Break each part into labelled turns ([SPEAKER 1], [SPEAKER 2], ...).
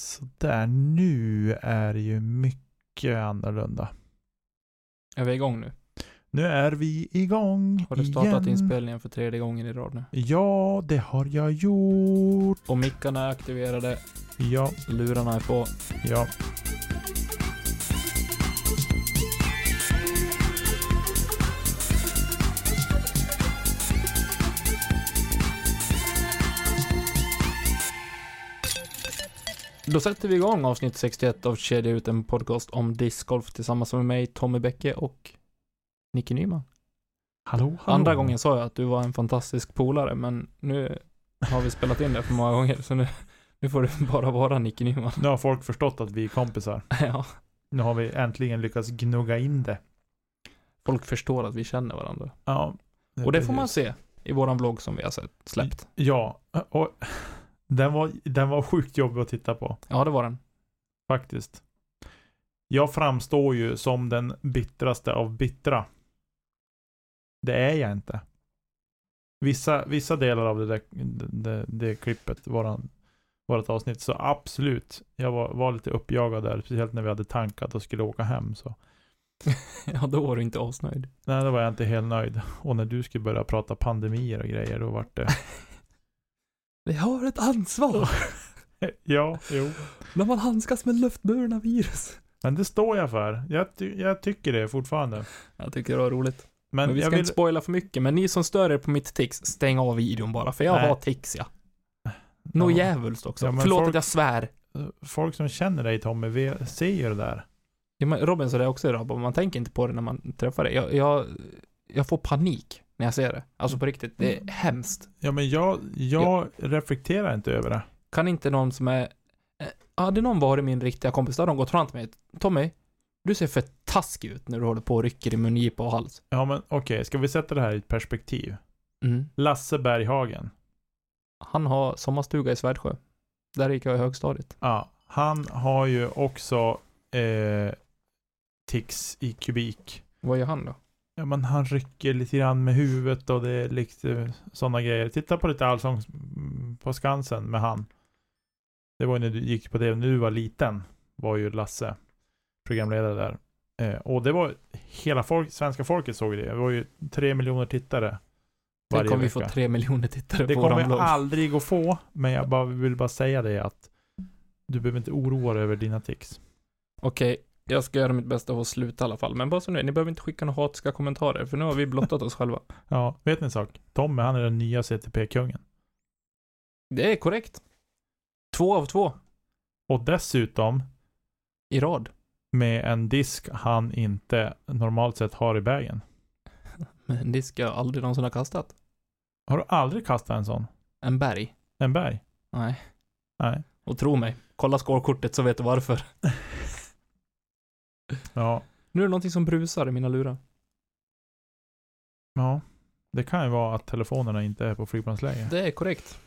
[SPEAKER 1] Så där, nu är det ju mycket annorlunda.
[SPEAKER 2] Är vi igång nu?
[SPEAKER 1] Nu är vi igång
[SPEAKER 2] Har du startat
[SPEAKER 1] igen.
[SPEAKER 2] inspelningen för tredje gången i rad nu?
[SPEAKER 1] Ja, det har jag gjort.
[SPEAKER 2] Och mickarna är aktiverade,
[SPEAKER 1] Ja,
[SPEAKER 2] lurarna är på.
[SPEAKER 1] ja.
[SPEAKER 2] Då sätter vi igång avsnitt 61 av Kedja ut en podcast om discgolf tillsammans med mig, Tommy Bäcke och Nicky Nyman.
[SPEAKER 1] Hallå, hallå.
[SPEAKER 2] Andra gången sa jag att du var en fantastisk polare, men nu har vi spelat in det för många gånger, så nu, nu får det bara vara Nicky Nyman.
[SPEAKER 1] Nu har folk förstått att vi är kompisar.
[SPEAKER 2] ja,
[SPEAKER 1] Nu har vi äntligen lyckats gnugga in det.
[SPEAKER 2] folk förstår att vi känner varandra.
[SPEAKER 1] Ja.
[SPEAKER 2] Och det får man
[SPEAKER 1] precis.
[SPEAKER 2] se i våran vlogg som vi har sett, släppt.
[SPEAKER 1] Ja, och den var, den var sjukt jobbig att titta på.
[SPEAKER 2] Ja, det var den.
[SPEAKER 1] Faktiskt. Jag framstår ju som den bittraste av bittra. Det är jag inte. Vissa, vissa delar av det där det, det, det klippet, våran, vårat avsnitt, så absolut. Jag var, var lite uppjagad där, speciellt när vi hade tankat och skulle åka hem. Så.
[SPEAKER 2] Ja, då var du inte asnöjd.
[SPEAKER 1] Nej, då var jag inte helt nöjd. Och när du skulle börja prata pandemier och grejer, då vart det...
[SPEAKER 2] Vi har ett ansvar
[SPEAKER 1] ja, jo.
[SPEAKER 2] när man handskas med luftburna virus.
[SPEAKER 1] Men det står jag för. Jag, ty jag tycker det fortfarande.
[SPEAKER 2] Jag tycker det var roligt.
[SPEAKER 1] Men,
[SPEAKER 2] Men vi ska
[SPEAKER 1] vill...
[SPEAKER 2] inte spoila för mycket, men ni som stör er på mitt tics, stäng av videon bara, för jag
[SPEAKER 1] Nej.
[SPEAKER 2] har tics ja. Nå
[SPEAKER 1] Ja.
[SPEAKER 2] djävulskt också.
[SPEAKER 1] Ja,
[SPEAKER 2] Förlåt
[SPEAKER 1] folk-
[SPEAKER 2] att jag svär.
[SPEAKER 1] Folk som känner dig Tommy, vet- ser ju det där.
[SPEAKER 2] Ja, men Robin sa det också idag, man tänker inte på det när man träffar det. Jag, jag, jag får panik när jag ser det. Alltså på riktigt, det är hemskt.
[SPEAKER 1] Ja men jag, jag reflekterar inte över det.
[SPEAKER 2] Kan inte någon som är... eh, Hade någon varit min riktiga kompis, då hade de gått fram till mig. Tommy, du ser för taskig ut när du håller på och rycker i mungipa och hals.
[SPEAKER 1] Ja men okej, ska vi sätta det här i ett perspektiv?
[SPEAKER 2] Mm.
[SPEAKER 1] Lasse Berghagen.
[SPEAKER 2] Han har sommarstuga i Svärdsjö. Där gick jag i högstadiet.
[SPEAKER 1] Ja, han har ju också eh, tics i kubik.
[SPEAKER 2] Vad gör han då?
[SPEAKER 1] Ja men han rycker lite grann med huvudet och det är lite sådana grejer. Titta på lite allsång på Skansen med han. Det var ju när du gick på det, när du var liten. Var ju Lasse programledare där. Eh, och det var hela folk, svenska folket såg det. Det var ju tre miljoner tittare. Varje
[SPEAKER 2] om vi
[SPEAKER 1] vecka.
[SPEAKER 2] får tre miljoner tittare
[SPEAKER 1] Det
[SPEAKER 2] på
[SPEAKER 1] kommer
[SPEAKER 2] våran
[SPEAKER 1] jag aldrig att få, men jag bara, vill bara säga det att du behöver inte oroa dig över dina tics.
[SPEAKER 2] Okej, jag ska göra mitt bästa för att sluta i alla fall. Men bara så nu, ni behöver inte skicka några hatiska kommentarer, för nu har vi blottat oss själva.
[SPEAKER 1] Ja, vet ni en sak? Tommy, han är den nya CTP-kungen.
[SPEAKER 2] Det är korrekt. Två av två
[SPEAKER 1] Och dessutom
[SPEAKER 2] i rad.
[SPEAKER 1] med en disk han inte normalt sett har i vägen.
[SPEAKER 2] Men en disk jag aldrig någonsin har kastat.
[SPEAKER 1] Har du aldrig kastat en sån?
[SPEAKER 2] En berg.
[SPEAKER 1] En berg?
[SPEAKER 2] Nej.
[SPEAKER 1] Nej.
[SPEAKER 2] Och tro mig, kolla skålkortet så vet du varför.
[SPEAKER 1] Ja.
[SPEAKER 2] Nu är det någonting som brusar i mina lurar.
[SPEAKER 1] Ja. Det kan ju vara att telefonerna inte är på flygplansläge.
[SPEAKER 2] Det är korrekt.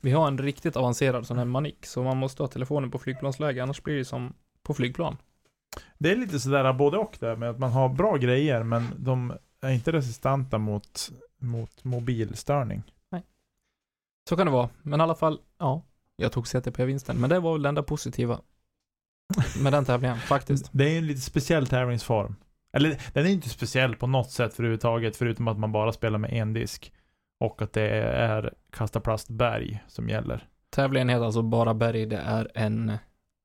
[SPEAKER 2] Vi har en riktigt avancerad sån här manik, så man måste ha telefonen på flygplansläge, annars blir det som på flygplan.
[SPEAKER 1] Det är lite sådär både och där med att man har bra grejer men de är inte resistenta mot, mot mobilstörning.
[SPEAKER 2] Så kan det vara. Men i alla fall, ja. Jag tog CTP-vinsten. Men det var väl det enda positiva med den tävlingen, faktiskt.
[SPEAKER 1] Det är en lite speciell tävlingsform. Eller den är inte speciell på något sätt för överhuvudtaget förutom att man bara spelar med en disk. Och att det är kasta plastberg som gäller.
[SPEAKER 2] Tävlingen heter alltså Bara Berg. Det är en,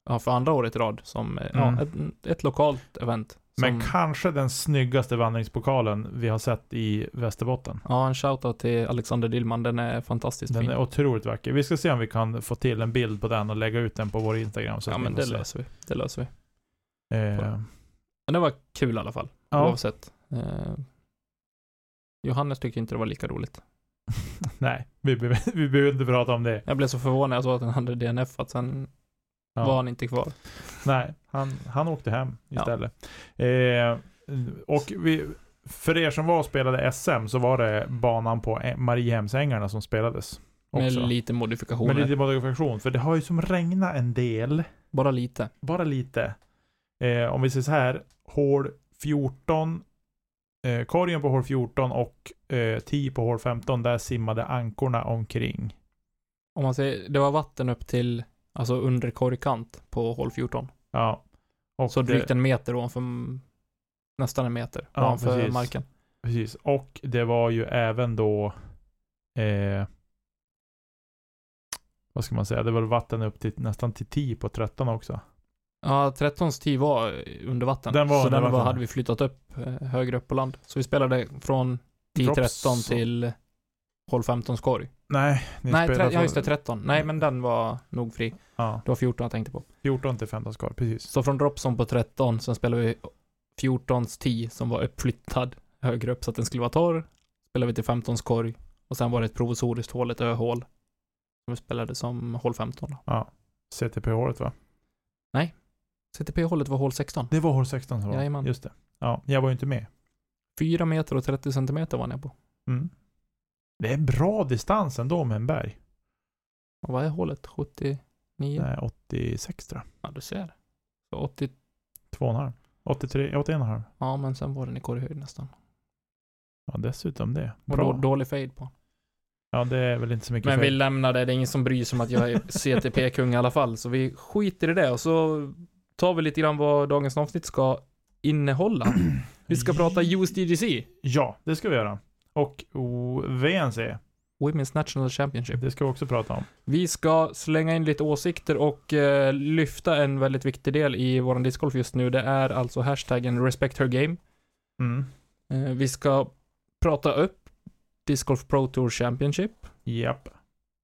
[SPEAKER 2] ja, för andra året i rad som,
[SPEAKER 1] Mm.
[SPEAKER 2] ja, ett, ett lokalt event
[SPEAKER 1] Men
[SPEAKER 2] Som-
[SPEAKER 1] kanske den snyggaste vandringspokalen vi har sett i Västerbotten.
[SPEAKER 2] Ja, en shoutout till Alexander Dillman. Den är fantastiskt
[SPEAKER 1] Den
[SPEAKER 2] fin.
[SPEAKER 1] är otroligt vacker. Vi ska se om vi kan få till en bild på den och lägga ut den på vår Instagram. Så
[SPEAKER 2] ja, men det
[SPEAKER 1] se.
[SPEAKER 2] löser vi. Det löser vi.
[SPEAKER 1] Eh,
[SPEAKER 2] Men det var kul i alla fall.
[SPEAKER 1] ja,
[SPEAKER 2] Oavsett. Eh, Johannes tyckte inte det var lika roligt.
[SPEAKER 1] nej, vi behöver, vi behöver inte prata om det.
[SPEAKER 2] Jag blev så förvånad när jag såg att han hade DNF att sen
[SPEAKER 1] Ja.
[SPEAKER 2] var han inte kvar.
[SPEAKER 1] Nej, han, han åkte hem
[SPEAKER 2] Ja.
[SPEAKER 1] istället. Eh, och vi, för er som var och spelade SM så var det banan på Mariehemsängarna som spelades.
[SPEAKER 2] Med
[SPEAKER 1] Också.
[SPEAKER 2] lite modifikationer.
[SPEAKER 1] Med lite modifikation, för det har ju som regnat en del.
[SPEAKER 2] Bara lite.
[SPEAKER 1] Bara lite. Eh, om vi säger så här, hål 14, eh, korgen på hål 14 och eh, 10 på hål 15, där simmade ankorna omkring.
[SPEAKER 2] Om man säger, det var vatten upp till, alltså under korgkant på hål 14.
[SPEAKER 1] Ja. Och
[SPEAKER 2] Så
[SPEAKER 1] det-
[SPEAKER 2] drygt en meter ovanför, nästan en meter
[SPEAKER 1] Ja,
[SPEAKER 2] ovanför
[SPEAKER 1] precis.
[SPEAKER 2] marken.
[SPEAKER 1] Precis, och det var ju även då eh, vad ska man säga, det var vatten upp till nästan till 10 på 13 också.
[SPEAKER 2] Ja, 13s tid var under vatten.
[SPEAKER 1] Den var
[SPEAKER 2] så
[SPEAKER 1] under
[SPEAKER 2] den var,
[SPEAKER 1] vatten.
[SPEAKER 2] hade vi flyttat upp eh, högre upp på land. Så vi spelade från 10-13
[SPEAKER 1] Drops.
[SPEAKER 2] till hål 15 korg.
[SPEAKER 1] Nej, ni
[SPEAKER 2] Nej,
[SPEAKER 1] spelade
[SPEAKER 2] ja just det, 13. Nej, men den var nog fri.
[SPEAKER 1] Ja,
[SPEAKER 2] Det var 14 jag tänkte på.
[SPEAKER 1] 14 till 15 skor, precis.
[SPEAKER 2] Så från Dropson på 13, sen spelade vi 14s 10 som var uppflyttad högre upp så att den skulle vara torr. Spelade vi till 15s korg. Och sen var det ett provisoriskt hål, ett öhål. Som vi spelade som hål 15 då.
[SPEAKER 1] CTP-hålet va?
[SPEAKER 2] CTP-hålet var hål 16.
[SPEAKER 1] Det var hål 16 som var.
[SPEAKER 2] Jajamän.
[SPEAKER 1] Just det. Ja, jag var ju inte med.
[SPEAKER 2] 4 meter och 30 centimeter var jag på.
[SPEAKER 1] Mm. Det är bra distans ändå med en berg.
[SPEAKER 2] Och vad är hålet? 79?
[SPEAKER 1] Nej, 86 tror jag.
[SPEAKER 2] Ja, du ser. Så 80,
[SPEAKER 1] 2,5. 83, 81,5.
[SPEAKER 2] ja men sen var den i korghöjd nästan.
[SPEAKER 1] Ja, dessutom det.
[SPEAKER 2] Och
[SPEAKER 1] Bra.
[SPEAKER 2] då, dålig fade på.
[SPEAKER 1] Ja, det är väl inte så mycket
[SPEAKER 2] Men vi
[SPEAKER 1] fel.
[SPEAKER 2] lämnar det, det är ingen som bryr sig om att jag är CTP-kung i alla fall. Så vi skiter i det och så tar vi lite grann vad dagens avsnitt ska innehålla. Vi ska prata USDGC,
[SPEAKER 1] Ja, det ska vi göra. Och VNC,
[SPEAKER 2] Women's National Championship.
[SPEAKER 1] det ska vi också prata om.
[SPEAKER 2] Vi ska slänga in lite åsikter och eh, lyfta en väldigt viktig del i våran discgolf just nu. Det är alltså hashtaggen Respect Her Game.
[SPEAKER 1] Mm.
[SPEAKER 2] Eh, vi ska prata upp Disc Golf Pro Tour Championship.
[SPEAKER 1] Japp.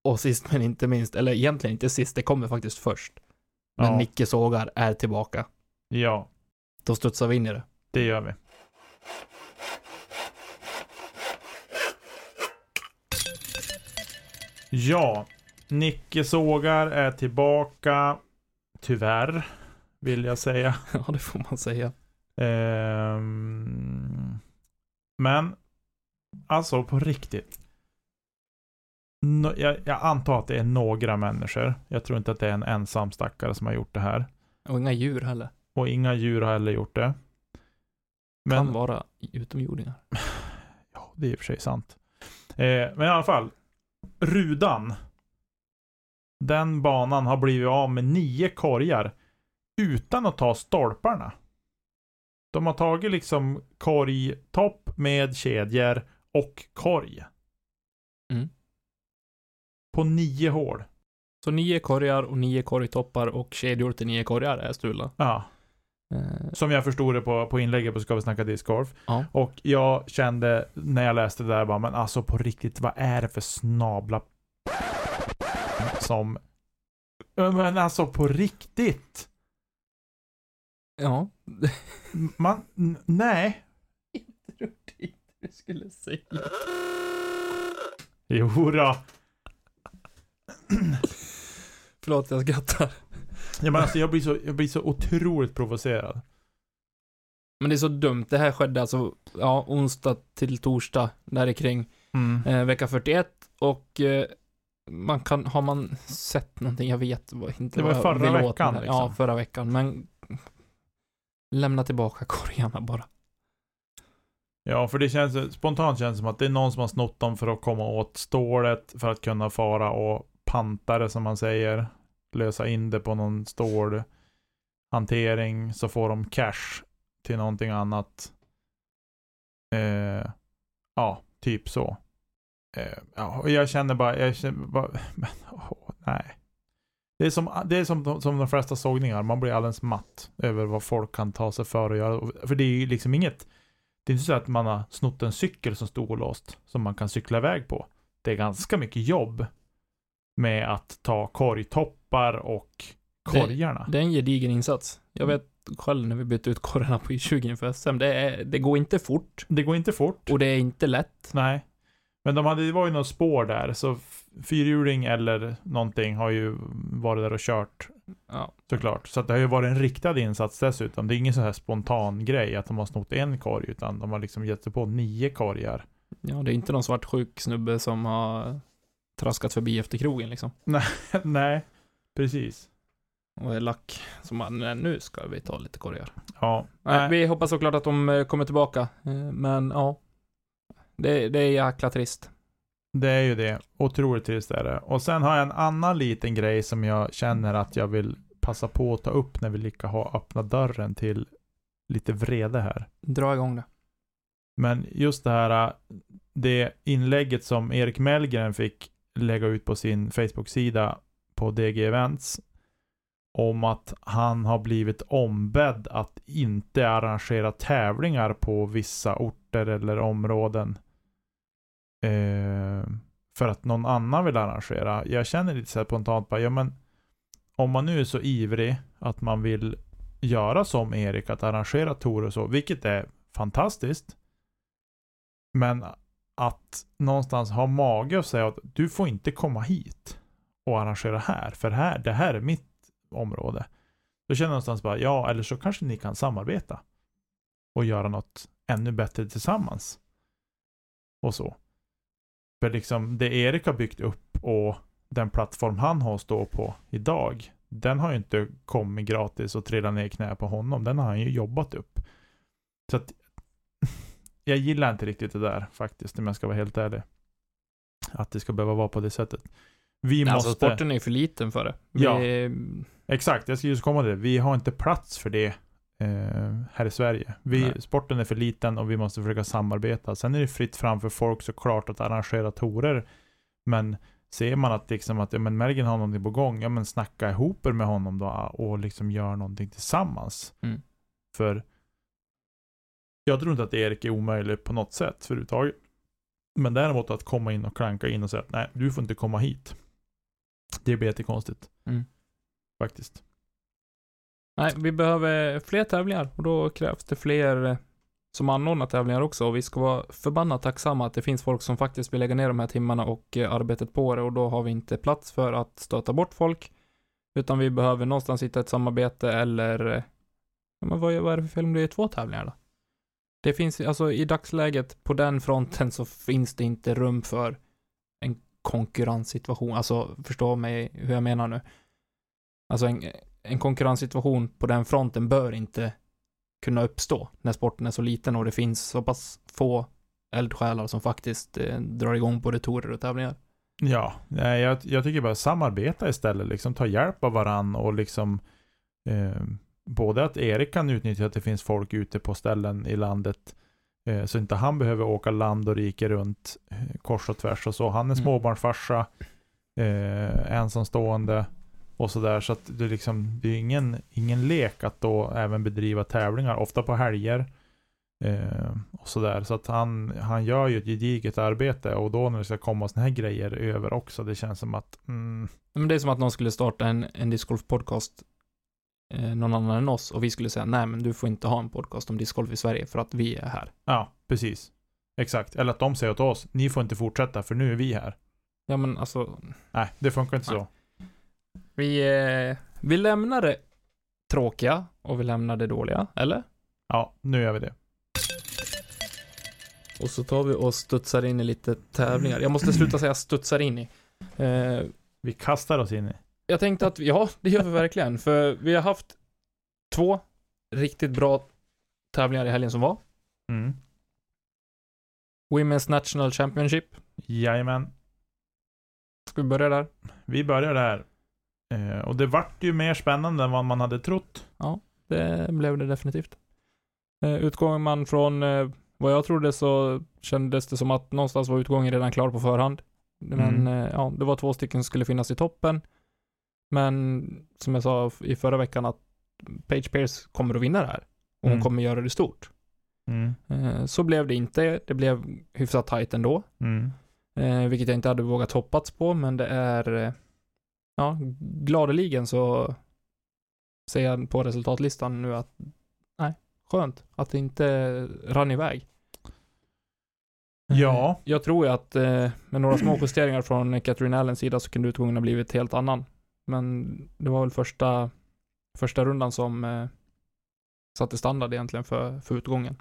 [SPEAKER 2] Och sist men inte minst, eller egentligen inte sist, det kommer faktiskt först. Men
[SPEAKER 1] Ja.
[SPEAKER 2] Nicke Sågar är tillbaka.
[SPEAKER 1] Ja,
[SPEAKER 2] Då studsar vi in i det.
[SPEAKER 1] det gör vi. Ja, Nicke Sågar är tillbaka. Tyvärr, vill jag säga.
[SPEAKER 2] ja, det får man säga.
[SPEAKER 1] Ehm, men, alltså på riktigt. Nå- jag, jag antar att det är några människor. Jag tror inte att det är en ensam stackare som har gjort det här.
[SPEAKER 2] Och inga djur heller.
[SPEAKER 1] Och inga djur har heller gjort det. Men,
[SPEAKER 2] Kan vara utomjordingar.
[SPEAKER 1] ja, det är i och för sig sant. Eh, men i alla fall. Rudan. Den banan har blivit av med nio korgar. Utan att ta stolparna. De har tagit liksom korgtopp med kedjor och korg.
[SPEAKER 2] Mm.
[SPEAKER 1] På nio hål.
[SPEAKER 2] Så nio korgar och nio korgtoppar och kedjor till nio korgar är stulna.
[SPEAKER 1] Ja.
[SPEAKER 2] Eh,
[SPEAKER 1] Som jag förstod det på, på inlägget på Ska vi snacka discgolf.
[SPEAKER 2] Ja.
[SPEAKER 1] Och jag kände när jag läste det där bara, men alltså på riktigt, vad är det för snabla som... Men alltså på riktigt!
[SPEAKER 2] ja.
[SPEAKER 1] Man, nej.
[SPEAKER 2] Inte du skulle säga.
[SPEAKER 1] Jo då.
[SPEAKER 2] Förlåt, jag skrattar.
[SPEAKER 1] Ja, men alltså, jag, blir så, jag blir så otroligt provocerad.
[SPEAKER 2] Men det är så dumt. Det här skedde alltså, ja, onsdag till torsdag, där kring
[SPEAKER 1] Mm.
[SPEAKER 2] eh, vecka 41 och eh, man kan, har man sett någonting, jag vet inte
[SPEAKER 1] Det var
[SPEAKER 2] vad
[SPEAKER 1] förra veckan, liksom.
[SPEAKER 2] Ja, förra veckan, men lämna tillbaka korgarna bara.
[SPEAKER 1] Ja, för det känns spontant känns som att det är någon som har snott dem för att komma åt stålet för att kunna fara och panta det som man säger. Lösa in det på någon stålhantering så får de cash till någonting annat. Eh, ja, typ så. Eh, ja, och jag känner bara, jag känner bara, men oh, nej. Det är som, det är som, de- som de flesta sågningar, man blir alldeles matt över vad folk kan ta sig för att göra. För det är ju liksom inget, det är inte så att man har snott en cykel som stod olåst, som man kan cykla iväg på. Det är ganska mycket jobb med att ta korgtoppar och korgarna.
[SPEAKER 2] Det är en gedigen insats. Jag
[SPEAKER 1] Mm.
[SPEAKER 2] vet själv när vi bytte ut korgarna på Y20 inför SM, det, är, det går inte fort
[SPEAKER 1] Det går inte fort.
[SPEAKER 2] och det är inte lätt.
[SPEAKER 1] Nej. Men de hade, det var ju något spår där, så fyrhjuling eller någonting har ju varit där och kört
[SPEAKER 2] Ja.
[SPEAKER 1] såklart. Så det har ju varit en riktad insats dessutom. Det är ingen så här spontan grej att de har snott en korg, utan de har liksom gett sig på nio korgar.
[SPEAKER 2] ja, det är inte någon svartsjuk snubbe som har traskat förbi efter krogen liksom.
[SPEAKER 1] Nej, precis.
[SPEAKER 2] Och är lack. Som man, nej, nu ska vi ta lite korgar.
[SPEAKER 1] Ja.
[SPEAKER 2] Nej,
[SPEAKER 1] Nej.
[SPEAKER 2] vi hoppas såklart att de eh, kommer tillbaka. Eh, Men ja. Det, det är jäkla trist.
[SPEAKER 1] Det är ju det. Otroligt trist är det. Och sen har jag en annan liten grej som jag känner att jag vill passa på att ta upp när vi lika har öppnat dörren till lite vrede här.
[SPEAKER 2] Dra igång det.
[SPEAKER 1] Men just det här, det inlägget som Erik Mellgren fick lägga ut på sin Facebook-sida på DG Events om att han har blivit ombedd att inte arrangera tävlingar på vissa orter eller områden. Eh, för att någon annan vill arrangera. Jag känner lite så här spontant bara, ja men om man nu är så ivrig att man vill göra som Erik, att arrangera tour och så, vilket är fantastiskt. Men att någonstans ha mage och säga att du får inte komma hit och arrangera här, för här, det här är mitt område. Då känner jag någonstans bara, ja, eller så kanske ni kan samarbeta och göra något ännu bättre tillsammans. Och så. För liksom det Erik har byggt upp och den plattform han har att stå på idag, den har ju inte kommit gratis och trillat ner i knä på honom. Den har han ju jobbat upp. Så att jag gillar inte riktigt det där faktiskt, om jag ska vara helt ärlig. Att det ska behöva vara på det sättet. Vi
[SPEAKER 2] Alltså
[SPEAKER 1] måste...
[SPEAKER 2] sporten är för liten för det. Vi,
[SPEAKER 1] Ja. Exakt, jag ska just komma till det. Vi har inte plats för det eh, här i Sverige. Vi,
[SPEAKER 2] Nej.
[SPEAKER 1] sporten är för liten och vi måste försöka samarbeta. Sen är det fritt fram för folk såklart att arrangera torer. Men ser man att, liksom att ja, men Mergen har någonting på gång, ja men snacka ihop er med honom då och liksom gör någonting tillsammans.
[SPEAKER 2] Mm.
[SPEAKER 1] För jag tror inte att Erik är omöjlig på något sätt överhuvudtaget. Men däremot att komma in och klanka in och säga att nej, du får inte komma hit. Det blir jättekonstigt.
[SPEAKER 2] Mm.
[SPEAKER 1] Faktiskt.
[SPEAKER 2] Nej, vi behöver fler tävlingar och då krävs det fler eh, som anordnar tävlingar också och vi ska vara förbannat tacksamma att det finns folk som faktiskt vill lägga ner de här timmarna och eh, arbetet på det och då har vi inte plats för att stöta bort folk utan vi behöver någonstans hitta ett samarbete eller eh, ja, men vad, vad är det för fel om det är två tävlingar då? Det finns, alltså i dagsläget på den fronten så finns det inte rum för en konkurrenssituation, alltså förstå mig hur jag menar nu. Alltså en, en konkurrenssituation på den fronten bör inte kunna uppstå när sporten är så liten och det finns så pass få eldsjälar som faktiskt eh, drar igång både torer och tävlingar.
[SPEAKER 1] Ja, nej, jag, jag tycker bara samarbeta istället. Liksom ta hjälp av varann och liksom eh, både att Erik kan utnyttja att det finns folk ute på ställen i landet eh, så inte han behöver åka land och rike runt eh, kors och tvärs och så. Han är
[SPEAKER 2] Mm.
[SPEAKER 1] småbarnsfarsa, eh, ensamstående och sådär. Så att det, liksom, det är ingen, ingen lek att då även bedriva tävlingar, ofta på helger. Eh, och sådär. Så att han, han gör ju ett gediget arbete och då när det ska komma såna här grejer över också, det känns som att mm,
[SPEAKER 2] Men det är som att någon skulle starta en, en discgolf podcast eh, någon annan än oss och vi skulle säga nej men du får inte ha en podcast om discgolf i Sverige för att vi är här.
[SPEAKER 1] ja, precis. Exakt. Eller att de säger åt oss, ni får inte fortsätta för nu är vi här.
[SPEAKER 2] Ja men alltså,
[SPEAKER 1] Nej, det funkar inte
[SPEAKER 2] Nej.
[SPEAKER 1] så.
[SPEAKER 2] vi, eh, vi lämnar det tråkiga och vi lämnar det dåliga, eller?
[SPEAKER 1] Ja, nu gör vi det.
[SPEAKER 2] Och så tar vi och studsar in i lite tävlingar. Jag måste sluta säga studsar in i. Eh,
[SPEAKER 1] Vi kastar oss in i.
[SPEAKER 2] jag tänkte att, ja, det gör vi verkligen. För vi har haft två riktigt bra tävlingar i helgen som var.
[SPEAKER 1] Mm.
[SPEAKER 2] Women's National Championship.
[SPEAKER 1] Jajamän.
[SPEAKER 2] Ska vi börja där?
[SPEAKER 1] Vi börjar där. Eh, och det vart ju mer spännande än vad man hade trott.
[SPEAKER 2] Det blev det definitivt. Eh, utgår man från eh, vad jag trodde så kändes det som att någonstans var utgången redan klar på förhand. Men
[SPEAKER 1] Mm.
[SPEAKER 2] eh, ja, det var två stycken som skulle finnas i toppen. Men som jag sa i förra veckan att Page Pierce kommer att vinna det här. Och hon
[SPEAKER 1] Mm.
[SPEAKER 2] kommer göra det stort.
[SPEAKER 1] Mm.
[SPEAKER 2] Eh, Så blev det inte. Det blev hyfsat tajt ändå.
[SPEAKER 1] Mm.
[SPEAKER 2] Eh, vilket jag inte hade vågat hoppats på, men det är... eh, Ja, gladeligen så ser jag på resultatlistan nu att... Nej, skönt att det inte rann iväg.
[SPEAKER 1] Ja.
[SPEAKER 2] Jag tror ju att med några små justeringar från Catherine Allens sida så kunde utgången ha blivit helt annan. Men det var väl första, första rundan som eh, satte standard egentligen för, för utgången.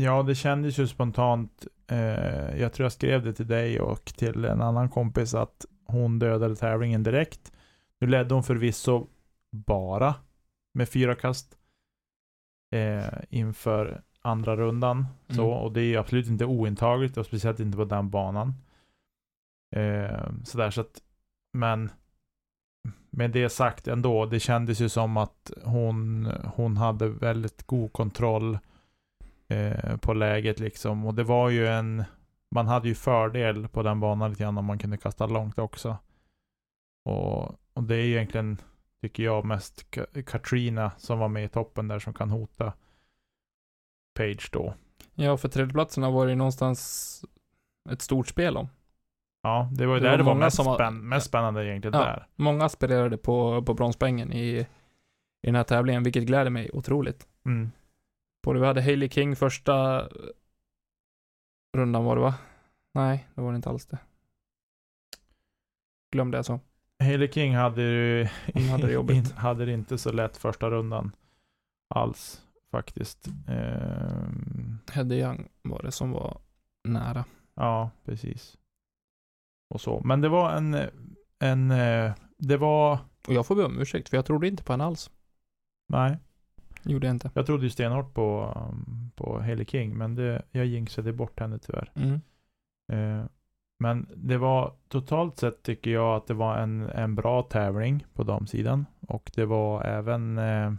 [SPEAKER 1] Ja, det kändes ju spontant. Eh, jag tror jag skrev det till dig och till en annan kompis att hon dödade tävlingen direkt. Nu ledde hon förvisso bara med fyra kast eh, inför andra rundan. Så,
[SPEAKER 2] Mm.
[SPEAKER 1] och det är absolut inte ointagligt och speciellt inte på den banan. Eh, sådär så att, men med det sagt ändå, det kändes ju som att hon, hon hade väldigt god kontroll eh, på läget liksom. Och det var ju en, man hade ju fördel på den banan lite grann om man kunde kasta långt också. Och, och det är ju egentligen, tycker jag, mest Ka- Katrina som var med i toppen där som kan hota Page då.
[SPEAKER 2] Ja, för tredjeplatserna var det ju någonstans ett stort spel om.
[SPEAKER 1] Ja, det var ju
[SPEAKER 2] Det
[SPEAKER 1] där
[SPEAKER 2] var
[SPEAKER 1] det var mest,
[SPEAKER 2] som
[SPEAKER 1] mest spännande egentligen
[SPEAKER 2] Ja.
[SPEAKER 1] där.
[SPEAKER 2] Många aspirerade på, på bronspengen i, i den här tävlingen, vilket gläder mig otroligt.
[SPEAKER 1] Mm.
[SPEAKER 2] Både vi hade Hailey King första rundan var det va? Nej, det var det inte alls det. Glömde jag så.
[SPEAKER 1] Hailey King hade ju
[SPEAKER 2] hade det jobbigt.
[SPEAKER 1] hade det inte så lätt första rundan alls faktiskt. Ehm,
[SPEAKER 2] Hedde Young var det som var nära.
[SPEAKER 1] ja, precis. Och så. Men det var en, en, eh, det var,
[SPEAKER 2] Och jag får be om ursäkt, för jag trodde inte på henne alls.
[SPEAKER 1] nej,
[SPEAKER 2] Gjorde jag inte.
[SPEAKER 1] jag trodde ju stenhårt på, um, på Hailey King, men det, jag jinxade bort henne tyvärr.
[SPEAKER 2] Mm.
[SPEAKER 1] Eh, men det var totalt sett tycker jag att det var en, en bra tävling på damsidan. Och det var även, eh,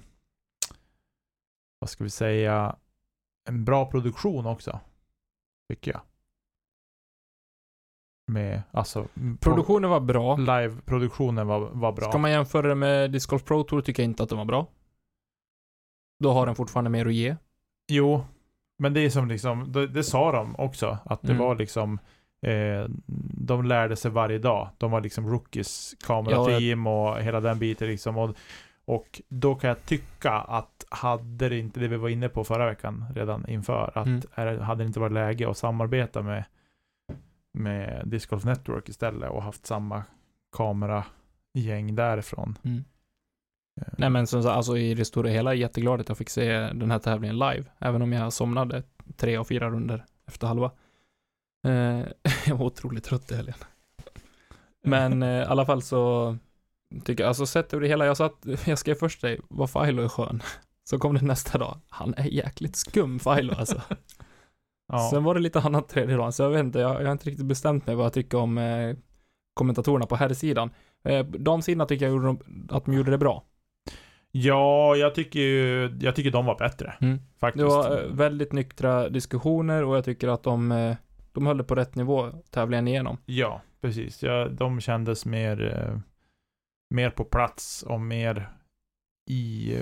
[SPEAKER 1] vad ska vi säga, en bra produktion också. Tycker jag. Med, alltså,
[SPEAKER 2] Produktionen var bra.
[SPEAKER 1] live-produktionen var, var bra.
[SPEAKER 2] Ska man jämföra det med Disc Golf Pro Tour tycker jag inte att den var bra. Då har den fortfarande mer att ge.
[SPEAKER 1] Jo, men det är som liksom, det, det sa de också, att det
[SPEAKER 2] Mm.
[SPEAKER 1] var liksom eh, de lärde sig varje dag. De var liksom rookies, kamerateam och hela den biten liksom. Och, och då kan jag tycka att hade det inte, det vi var inne på förra veckan redan inför, att
[SPEAKER 2] Mm.
[SPEAKER 1] är, det- hade det inte varit läge att samarbeta med, med Disc Golf Network istället och haft samma kameragäng därifrån.
[SPEAKER 2] Mm.
[SPEAKER 1] Eh,
[SPEAKER 2] Nej men som sagt, alltså i det stora hela jätteglad att jag fick se den här tävlingen live. Även om jag somnade tre av fyra runder efter halva. Eh, jag var otroligt trött i helgen. Men eh, i alla fall så tycker jag, alltså sett över det hela, jag satt, jag skrev först dig, vad Filo är skön. Så kom det nästa dag, han är jäkligt skum Filo alltså.
[SPEAKER 1] Ja.
[SPEAKER 2] Sen var det lite annat tredje dagen, så jag vet inte, jag, jag har inte riktigt bestämt mig vad jag tycker om eh, kommentatorerna på här sidan. Eh, damsidan tycker jag gjorde de, att de gjorde det bra.
[SPEAKER 1] Ja, jag tycker ju, jag tycker de var bättre.
[SPEAKER 2] Mm.
[SPEAKER 1] Faktiskt.
[SPEAKER 2] Det var eh, väldigt nyktra diskussioner och jag tycker att de, eh, de höll det på rätt nivå tävlingen igenom.
[SPEAKER 1] Ja, precis. Ja, de kändes mer, eh, mer på plats och mer i,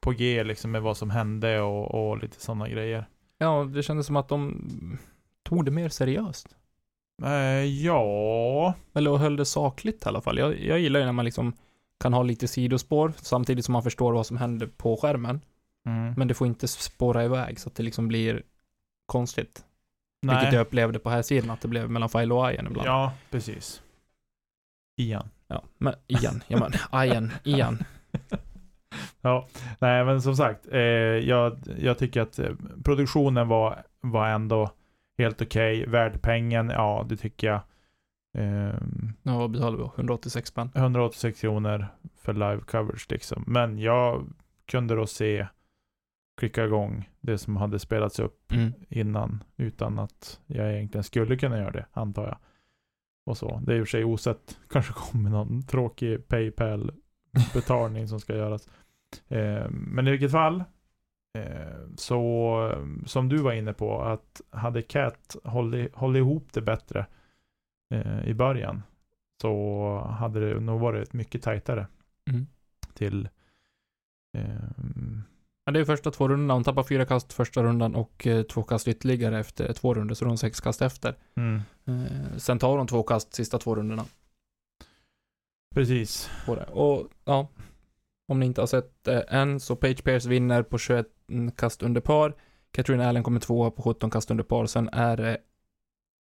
[SPEAKER 1] på G liksom med vad som hände och, och lite sådana grejer.
[SPEAKER 2] Ja, det kändes som att de tog det mer seriöst.
[SPEAKER 1] Eh, ja,
[SPEAKER 2] Eller höll det sakligt i alla fall. Jag, jag gillar ju när man liksom kan ha lite sidospår samtidigt som man förstår vad som händer på skärmen.
[SPEAKER 1] mm.
[SPEAKER 2] Men det får inte spåra iväg så att det liksom blir konstigt.
[SPEAKER 1] nej.
[SPEAKER 2] Vilket jag upplevde på här sidan att det blev mellan File och Ajen ibland.
[SPEAKER 1] Ja, precis. Ian.
[SPEAKER 2] ja. Men igen, ja men Ajen, igen.
[SPEAKER 1] Ja, nej men som sagt, eh, jag, jag tycker att eh, produktionen var, var ändå helt okej. Värd pengen, ja det tycker jag. Ehm,
[SPEAKER 2] Ja, vad betalade vi? 186 spänn.
[SPEAKER 1] 186 kronor för live coverage liksom. Men jag kunde då se, klicka igång det som hade spelats upp
[SPEAKER 2] Mm.
[SPEAKER 1] innan utan att jag egentligen skulle kunna göra det, antar jag. Och så. Det är i och för sig osett. Kanske kommer någon tråkig Paypal-betalning som ska göras. Eh, men i vilket fall, eh, så som du var inne på, att hade Cat hållit, hållit ihop det bättre eh, i början så hade det nog varit mycket tajtare
[SPEAKER 2] Mm.
[SPEAKER 1] till
[SPEAKER 2] Ja, det är första två rundorna. Hon tappar fyra kast första rundan och eh, två kast ytterligare efter två runder, så har sex kast efter.
[SPEAKER 1] mm,
[SPEAKER 2] Eh, sen tar hon två kast sista två rundorna
[SPEAKER 1] precis.
[SPEAKER 2] Och ja, om ni inte har sett det än, så Page Pierce vinner på 21 kast under par. Katrin Allen kommer tvåa på 17 kast under par. Sen är det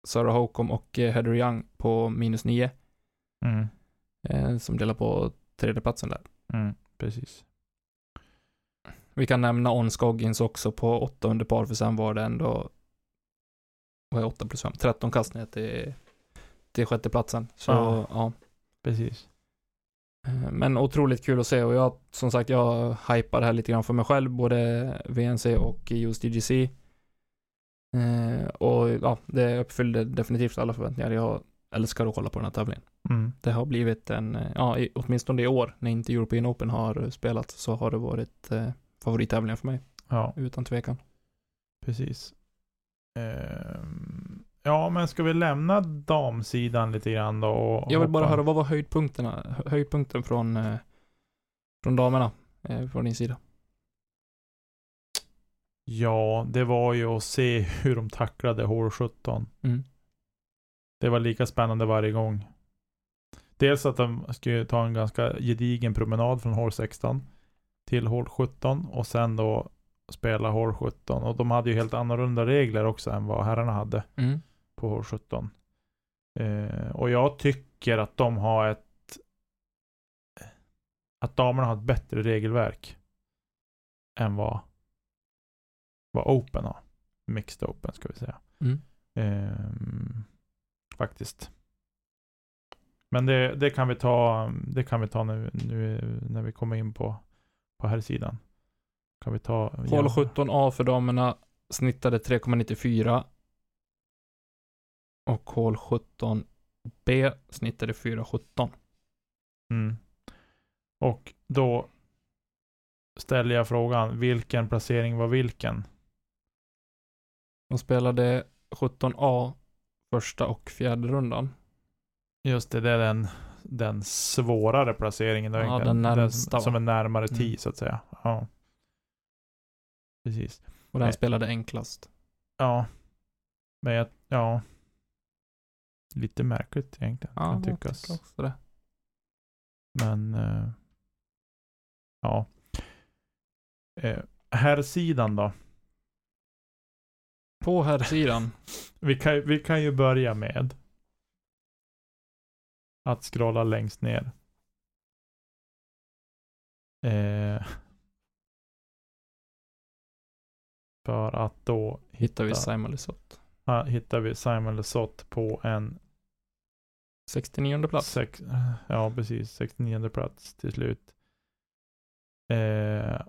[SPEAKER 2] Sarah Holcomb och eh, Heather Young på minus 9
[SPEAKER 1] Mm,
[SPEAKER 2] eh, som delar på tredjeplatsen där.
[SPEAKER 1] mm, precis.
[SPEAKER 2] Vi kan nämna On Scoggins också på 8 under par, för sen var det ändå vad är 8 plus 5? 13 kast ner till, till sjätteplatsen. Så
[SPEAKER 1] Ja.
[SPEAKER 2] ja.
[SPEAKER 1] Precis.
[SPEAKER 2] Eh, Men otroligt kul att se och jag, som sagt, jag hypar här lite grann för mig själv, både VNC och just DGC. Eh, och ja, det uppfyllde definitivt alla förväntningar. Jag älskar att kolla på den här tävlingen.
[SPEAKER 1] Mm,
[SPEAKER 2] Det har blivit en, eh, ja, åtminstone i år, när inte European Open har spelat, så har det varit eh, favorittävlingen för mig,
[SPEAKER 1] ja,
[SPEAKER 2] utan tvekan.
[SPEAKER 1] precis. Ehm, ja, men ska vi lämna damsidan lite grann då? Och
[SPEAKER 2] Jag vill bara
[SPEAKER 1] hoppa-
[SPEAKER 2] höra, vad var höjdpunkterna, hö- höjdpunkten från, eh, från damerna, eh, från din sida?
[SPEAKER 1] Ja, det var ju att se hur de tacklade hål 17.
[SPEAKER 2] Mm.
[SPEAKER 1] Det var lika spännande varje gång. Dels att de skulle ta en ganska gedigen promenad från hål 16 till hål 17 och sen då spela hål 17. Och de hade ju helt annorlunda regler också än vad herrarna hade
[SPEAKER 2] Mm.
[SPEAKER 1] På hål 17. Eh, och jag tycker att de har ett att damerna har ett bättre regelverk än vad vad Open har. Mixed Open ska vi säga.
[SPEAKER 2] Mm.
[SPEAKER 1] Ehm, faktiskt. Men det, det kan vi ta, det kan vi ta nu, nu när vi kommer in på, på här sidan. Kan vi ta...
[SPEAKER 2] Hål 17A för damerna snittade 3,94. Och hål 17B snittade 4,17.
[SPEAKER 1] Mm. Och då ställer jag frågan, vilken placering var vilken?
[SPEAKER 2] De spelade 17A första och fjärde rundan.
[SPEAKER 1] Just det, det är den, den svårare placeringen. Då
[SPEAKER 2] Ja, den närmsta,
[SPEAKER 1] som är närmare
[SPEAKER 2] Mm.
[SPEAKER 1] 10 så att säga. Ja. Precis.
[SPEAKER 2] Och den
[SPEAKER 1] Nej.
[SPEAKER 2] spelade enklast.
[SPEAKER 1] Ja. Men jag, ja. Lite märkligt egentligen.
[SPEAKER 2] Ja,
[SPEAKER 1] kan
[SPEAKER 2] jag
[SPEAKER 1] tyckas.
[SPEAKER 2] tycker också det.
[SPEAKER 1] Men eh, ja. Eh, här sidan då.
[SPEAKER 2] På här sidan.
[SPEAKER 1] Vi kan, vi kan ju börja med att scrolla längst ner. Eh, för att då
[SPEAKER 2] hittar vi
[SPEAKER 1] hitta,
[SPEAKER 2] Simon Lisotte.
[SPEAKER 1] Ah, hittar vi Simon Lesoth på en
[SPEAKER 2] 69 plats.
[SPEAKER 1] Sex, ja, precis. 69 plats till slut. Eh,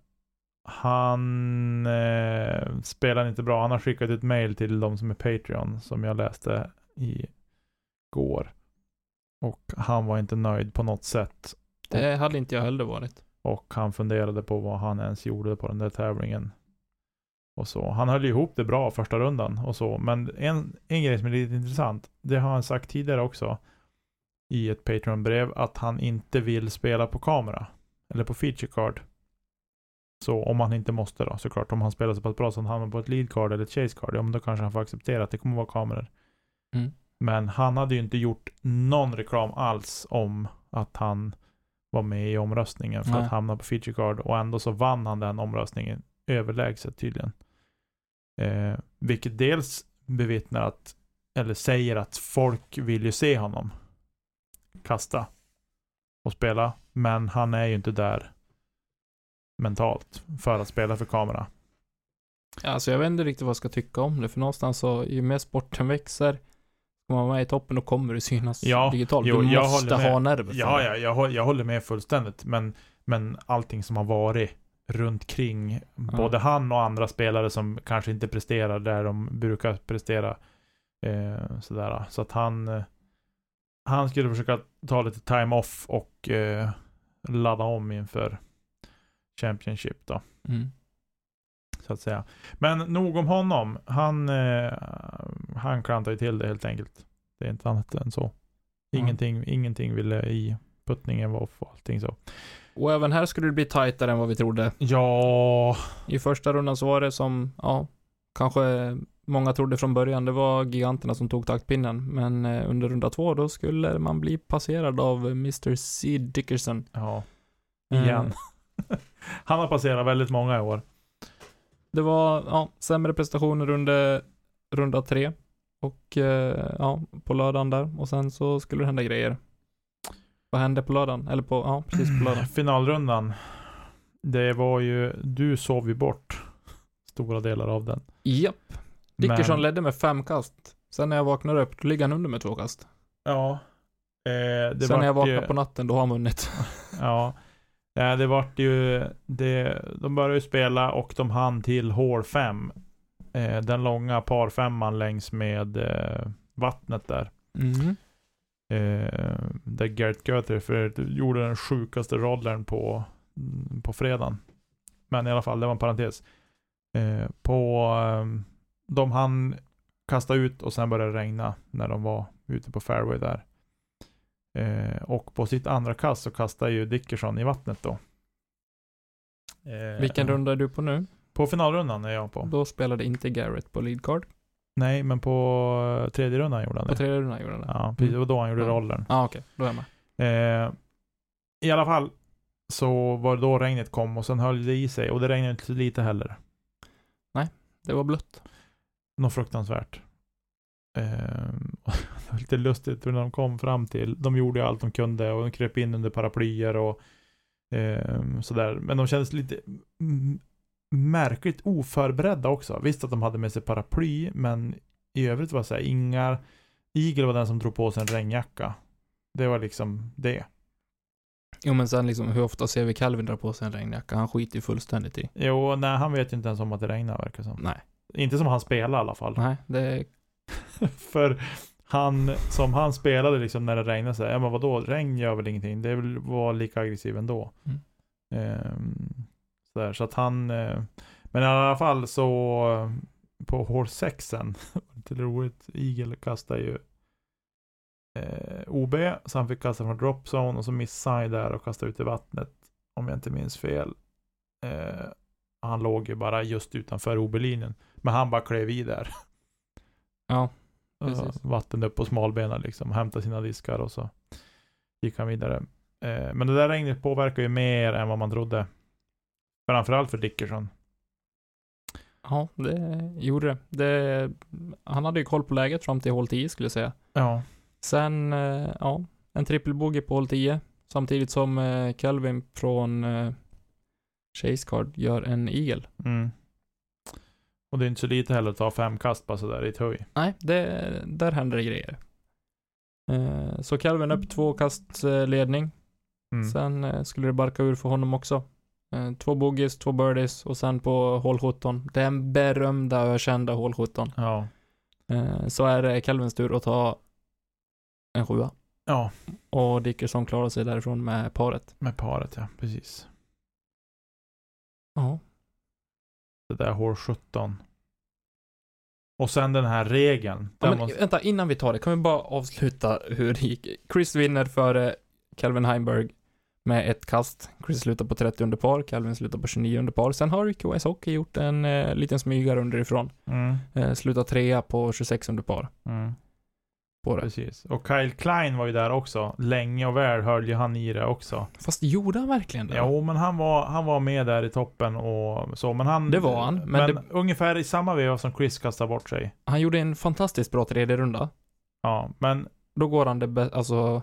[SPEAKER 1] han eh, spelar inte bra. Han har skickat ett mail till de som är Patreon som jag läste i går. Och han var inte nöjd på något sätt.
[SPEAKER 2] Det hade inte jag heller varit.
[SPEAKER 1] Och han funderade på vad han ens gjorde på den där tävlingen. Och så. Han höll ihop det bra första rundan och så. Men en, en grej som är lite intressant. Det har han sagt tidigare också. I ett Patreon-brev. Att han inte vill spela på kamera. Eller på feature card. Så om han inte måste då såklart. Om han spelar så pass bra så han hamnar på ett lead card eller ett chase card. Ja men då kanske han får acceptera att det kommer vara kameror.
[SPEAKER 2] Mm.
[SPEAKER 1] Men han hade ju inte gjort någon reklam alls om att han var med i omröstningen för
[SPEAKER 2] Nej.
[SPEAKER 1] att hamna på feature card och ändå så vann han den omröstningen överlägset tydligen. Eh, vilket dels bevittnar att, eller säger att folk vill ju se honom kasta och spela, men han är ju inte där mentalt för att spela för kamera.
[SPEAKER 2] Alltså jag vet inte riktigt vad jag ska tycka om det, för någonstans så, ju mer sporten växer, ska man med i toppen, då kommer det synas
[SPEAKER 1] Ja,
[SPEAKER 2] digitalt.
[SPEAKER 1] jo,
[SPEAKER 2] du måste ha nerver
[SPEAKER 1] Ja, ja jag, jag håller med fullständigt. Men, men allting som har varit runt kring både han och andra spelare som kanske inte presterar där de brukar prestera. Eh, sådär. Så att han, eh, han skulle försöka ta lite time off och eh, ladda om inför Championship då.
[SPEAKER 2] Mm.
[SPEAKER 1] Så att säga. Men nog om honom. Han, eh, han klantar ju till det helt enkelt. Det är inte annat än så. Ingenting, ingenting ville i. Puttningen var off och allting så.
[SPEAKER 2] Och även här skulle det bli tajtare än vad vi trodde.
[SPEAKER 1] Ja,
[SPEAKER 2] I första rundan så var det som, ja, kanske många trodde från början, det var giganterna som tog taktpinnen. Men eh, under runda två, då skulle man bli passerad av Mr. C. Dickerson.
[SPEAKER 1] ja.
[SPEAKER 2] Eh,
[SPEAKER 1] Igen. Han har passerat väldigt många i år.
[SPEAKER 2] Det var, ja, sämre prestationer under runda tre. Och, eh, ja, på lördagen där. Och sen så skulle det hända grejer. Vad hände på lördagen? Eller på, ja, precis på lördagen.
[SPEAKER 1] Finalrundan. Det var ju, du sov ju bort stora delar av den.
[SPEAKER 2] Japp. Dickerson
[SPEAKER 1] Men-
[SPEAKER 2] ledde med fem kast. Sen när jag vaknar upp, då ligger han under med två kast.
[SPEAKER 1] Ja. Eh,
[SPEAKER 2] Sen när jag vaknar
[SPEAKER 1] ju,
[SPEAKER 2] på natten, då har han vunnit.
[SPEAKER 1] Ja. Eh, det vart ju, det, de började ju spela och de hann till hål 5. Eh, den långa parfemman längs med eh, vattnet där.
[SPEAKER 2] Mhm.
[SPEAKER 1] Eh, där Gert Göther för gjorde den sjukaste rollern på, mm, på fredagen. Men i alla fall, det var en parentes. Eh, på, eh, de hann kasta ut och sen började det regna när de var ute på fairway där. Eh, och på sitt andra kast så kastade ju Dickerson i vattnet då. Eh,
[SPEAKER 2] Vilken runda är du på nu?
[SPEAKER 1] På finalrundan är jag på.
[SPEAKER 2] Då spelade inte Garrett på lead card.
[SPEAKER 1] Nej, men på tredje rundan gjorde han
[SPEAKER 2] På
[SPEAKER 1] det.
[SPEAKER 2] tredje rundan gjorde han det.
[SPEAKER 1] Ja, precis. Det var då han gjorde
[SPEAKER 2] Ja.
[SPEAKER 1] rollern.
[SPEAKER 2] Ja, ah, okej. Då är jag med.
[SPEAKER 1] Eh, I alla fall så var det då regnet kom och sen höll det i sig och det regnade inte lite heller.
[SPEAKER 2] Det var blött.
[SPEAKER 1] Något fruktansvärt. Eh, det var lite lustigt hur de kom fram till, de gjorde ju allt de kunde och de kröp in under paraplyer och eh, sådär. Men de kändes lite mm, märkligt oförberedda också. Visst att de hade med sig paraply, men i övrigt var det så här, inga Eagle var den som drog på sig en regnjacka. Det var liksom det.
[SPEAKER 2] Jo, men sen liksom, hur ofta ser vi Calvin dra på sig en regnjacka? Han skiter ju fullständigt i.
[SPEAKER 1] Jo, nej, han vet ju inte ens om att det regnar verkar som.
[SPEAKER 2] Nej.
[SPEAKER 1] Inte som han spelar i alla fall.
[SPEAKER 2] Nej, det...
[SPEAKER 1] För han, som han spelade liksom när det regnade så här, ja men vadå, regn gör väl ingenting. Det var lika aggressiv ändå.
[SPEAKER 2] Mm.
[SPEAKER 1] Ehm, så, där, så att han, eh, men i alla fall så eh, på hål 6 sen, lite roligt, Eagle kastade ju eh, OB, så han fick kasta från dropzone och så missade han ju där och kastade ut i vattnet, om jag inte minns fel. Eh, han låg ju bara just utanför OB-linjen, men han bara klev i där.
[SPEAKER 2] Ja, Precis.
[SPEAKER 1] vatten upp på smalbena liksom, hämtade sina diskar och så gick han vidare. Eh, men det där regnet påverkar ju mer än vad man trodde. Framförallt för Dickerson.
[SPEAKER 2] ja, det gjorde det. det. Han hade ju koll på läget fram till hål 10 skulle jag säga.
[SPEAKER 1] Ja.
[SPEAKER 2] Sen, eh, ja, en trippelbogey på hål 10. Samtidigt som eh, Calvin från eh, Chase Card gör en eagle.
[SPEAKER 1] Mm. Och det är inte så lite heller att ta fem kast bara sådär i ett höj.
[SPEAKER 2] Nej, det, där händer det grejer. Eh, så Calvin upp två kast eh, ledning.
[SPEAKER 1] Mm.
[SPEAKER 2] Sen eh, skulle det barka ur för honom också. Eh, två bogeys, två birdies och sen på hål 17. Den berömda ökända hål 17.
[SPEAKER 1] Ja.
[SPEAKER 2] Eh, så är det Calvins tur att ta en sjua.
[SPEAKER 1] Ja,
[SPEAKER 2] Och Dickerson klarar sig därifrån med paret.
[SPEAKER 1] med paret ja, precis.
[SPEAKER 2] Ja.
[SPEAKER 1] Det där hål 17. Och sen den här regeln.
[SPEAKER 2] ja men
[SPEAKER 1] måste-
[SPEAKER 2] vänta, innan vi tar det, kan vi bara avsluta hur det gick? Chris vinner före Calvin Heimberg med ett kast. Chris slutar på 30 under par, Calvin slutar på 29 under par. Sen har QS Hockey gjort en eh, liten smygare underifrån.
[SPEAKER 1] Mm.
[SPEAKER 2] Eh, slutar trea på 26 under par.
[SPEAKER 1] Mm.
[SPEAKER 2] På det.
[SPEAKER 1] Precis. Och Kyle Klein var ju där också. Länge och väl höll ju han i det också.
[SPEAKER 2] Fast gjorde han verkligen det?
[SPEAKER 1] Jo, men han var, han var med där i toppen och så. Men han...
[SPEAKER 2] Det var han, men
[SPEAKER 1] Men,
[SPEAKER 2] det-
[SPEAKER 1] ungefär i samma veva som Chris kastade bort sig.
[SPEAKER 2] Han gjorde en fantastiskt bra tredje runda.
[SPEAKER 1] Ja, men
[SPEAKER 2] Då går han det bä- alltså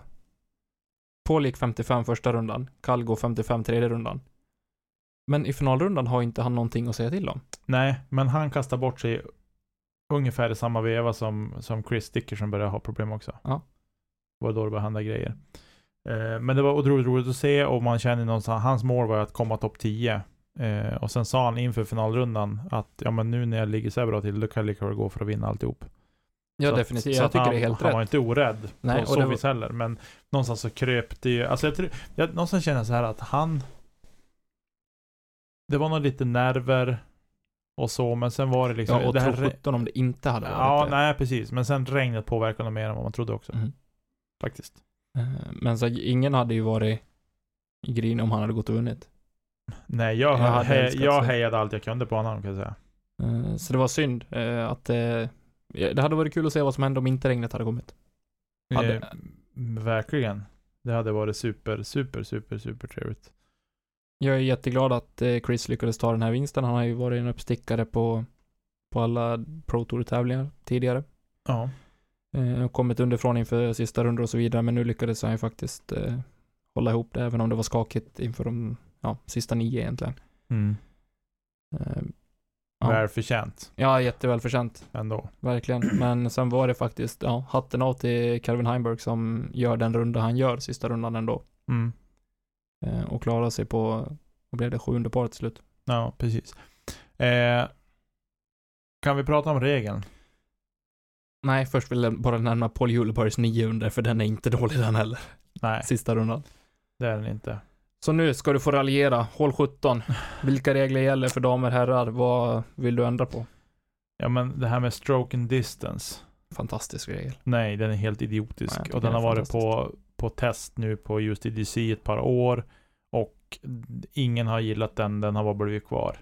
[SPEAKER 2] Paul gick 55 första rundan, går 55 tredje rundan. Men i finalrundan har inte han någonting att säga till om.
[SPEAKER 1] nej, men han kastade bort sig ungefär i samma veva som, som Chris Dickerson började ha problem också.
[SPEAKER 2] Ja.
[SPEAKER 1] Det var då det började hända grejer. Eh, men det var otroligt roligt att se och man känner någonstans, hans mål var att komma topp 10. Eh, och sen sa han inför finalrundan att ja men nu när jag ligger så här bra till, då kan jag lika väl gå för att vinna alltihop.
[SPEAKER 2] Ja,
[SPEAKER 1] Så att-
[SPEAKER 2] definitivt.
[SPEAKER 1] så
[SPEAKER 2] Jag
[SPEAKER 1] att
[SPEAKER 2] tycker
[SPEAKER 1] han,
[SPEAKER 2] det är helt
[SPEAKER 1] Han var
[SPEAKER 2] rätt.
[SPEAKER 1] inte orädd
[SPEAKER 2] Nej,
[SPEAKER 1] på så
[SPEAKER 2] det var-
[SPEAKER 1] vis heller. Men någonstans så kröp det ju. Alltså jag tror, jag, någonstans känner jag så här att han Det var nog lite nerver och så, men sen var det liksom
[SPEAKER 2] Ja, och
[SPEAKER 1] det här,
[SPEAKER 2] tro
[SPEAKER 1] re-
[SPEAKER 2] 17 om det inte hade varit
[SPEAKER 1] Ja,
[SPEAKER 2] det.
[SPEAKER 1] nej precis. Men sen regnet påverkade nog mer än vad man trodde också.
[SPEAKER 2] Mhm.
[SPEAKER 1] Faktiskt.
[SPEAKER 2] Eh, Men så ingen hade ju varit i green om han hade gått och vunnit.
[SPEAKER 1] Nej, jag,
[SPEAKER 2] Jag hade
[SPEAKER 1] he, jag hejade allt jag kunde på honom kan jag säga.
[SPEAKER 2] Eh, Så det var synd eh, att det... Det hade varit kul att se vad som hände om inte regnet hade kommit. Hade-
[SPEAKER 1] Eh, verkligen. Det hade varit super, super, super, super trevligt.
[SPEAKER 2] Jag är jätteglad att eh, Chris lyckades ta den här vinsten. Han har ju varit en uppstickare på, på alla Pro Tour-tävlingar tidigare.
[SPEAKER 1] Ja.
[SPEAKER 2] Eh, kommit underifrån inför sista rundor och så vidare, men nu lyckades han ju faktiskt eh, hålla ihop det, även om det var skakigt inför de ja, sista nio egentligen.
[SPEAKER 1] Mm.
[SPEAKER 2] Ja.
[SPEAKER 1] Välförtjänt
[SPEAKER 2] ja, jättevälförtjänt,
[SPEAKER 1] ändå.
[SPEAKER 2] verkligen. Men sen var det faktiskt, ja, hatten av till Calvin Heimberg som gör den runda han gör, sista rundan ändå.
[SPEAKER 1] Mm.
[SPEAKER 2] Eh, och klarar sig på, vad blev det, sjunde par till slut.
[SPEAKER 1] Ja, precis. Eh, kan vi prata om regeln?
[SPEAKER 2] Nej, först vill jag bara nämna Paul Julebergs nio under, för den är inte dålig den heller,
[SPEAKER 1] Nej,
[SPEAKER 2] sista rundan.
[SPEAKER 1] det är den inte.
[SPEAKER 2] Så nu ska du få raljera. Hål 17. Vilka regler gäller för damer och herrar? Vad vill du ändra på?
[SPEAKER 1] Ja, men det här med stroke and distance.
[SPEAKER 2] Fantastisk regel.
[SPEAKER 1] Nej, den är helt idiotisk.
[SPEAKER 2] Nej,
[SPEAKER 1] och den har varit på, på test nu på just EDC ett par år. Och ingen har gillat den, den har bara blivit kvar.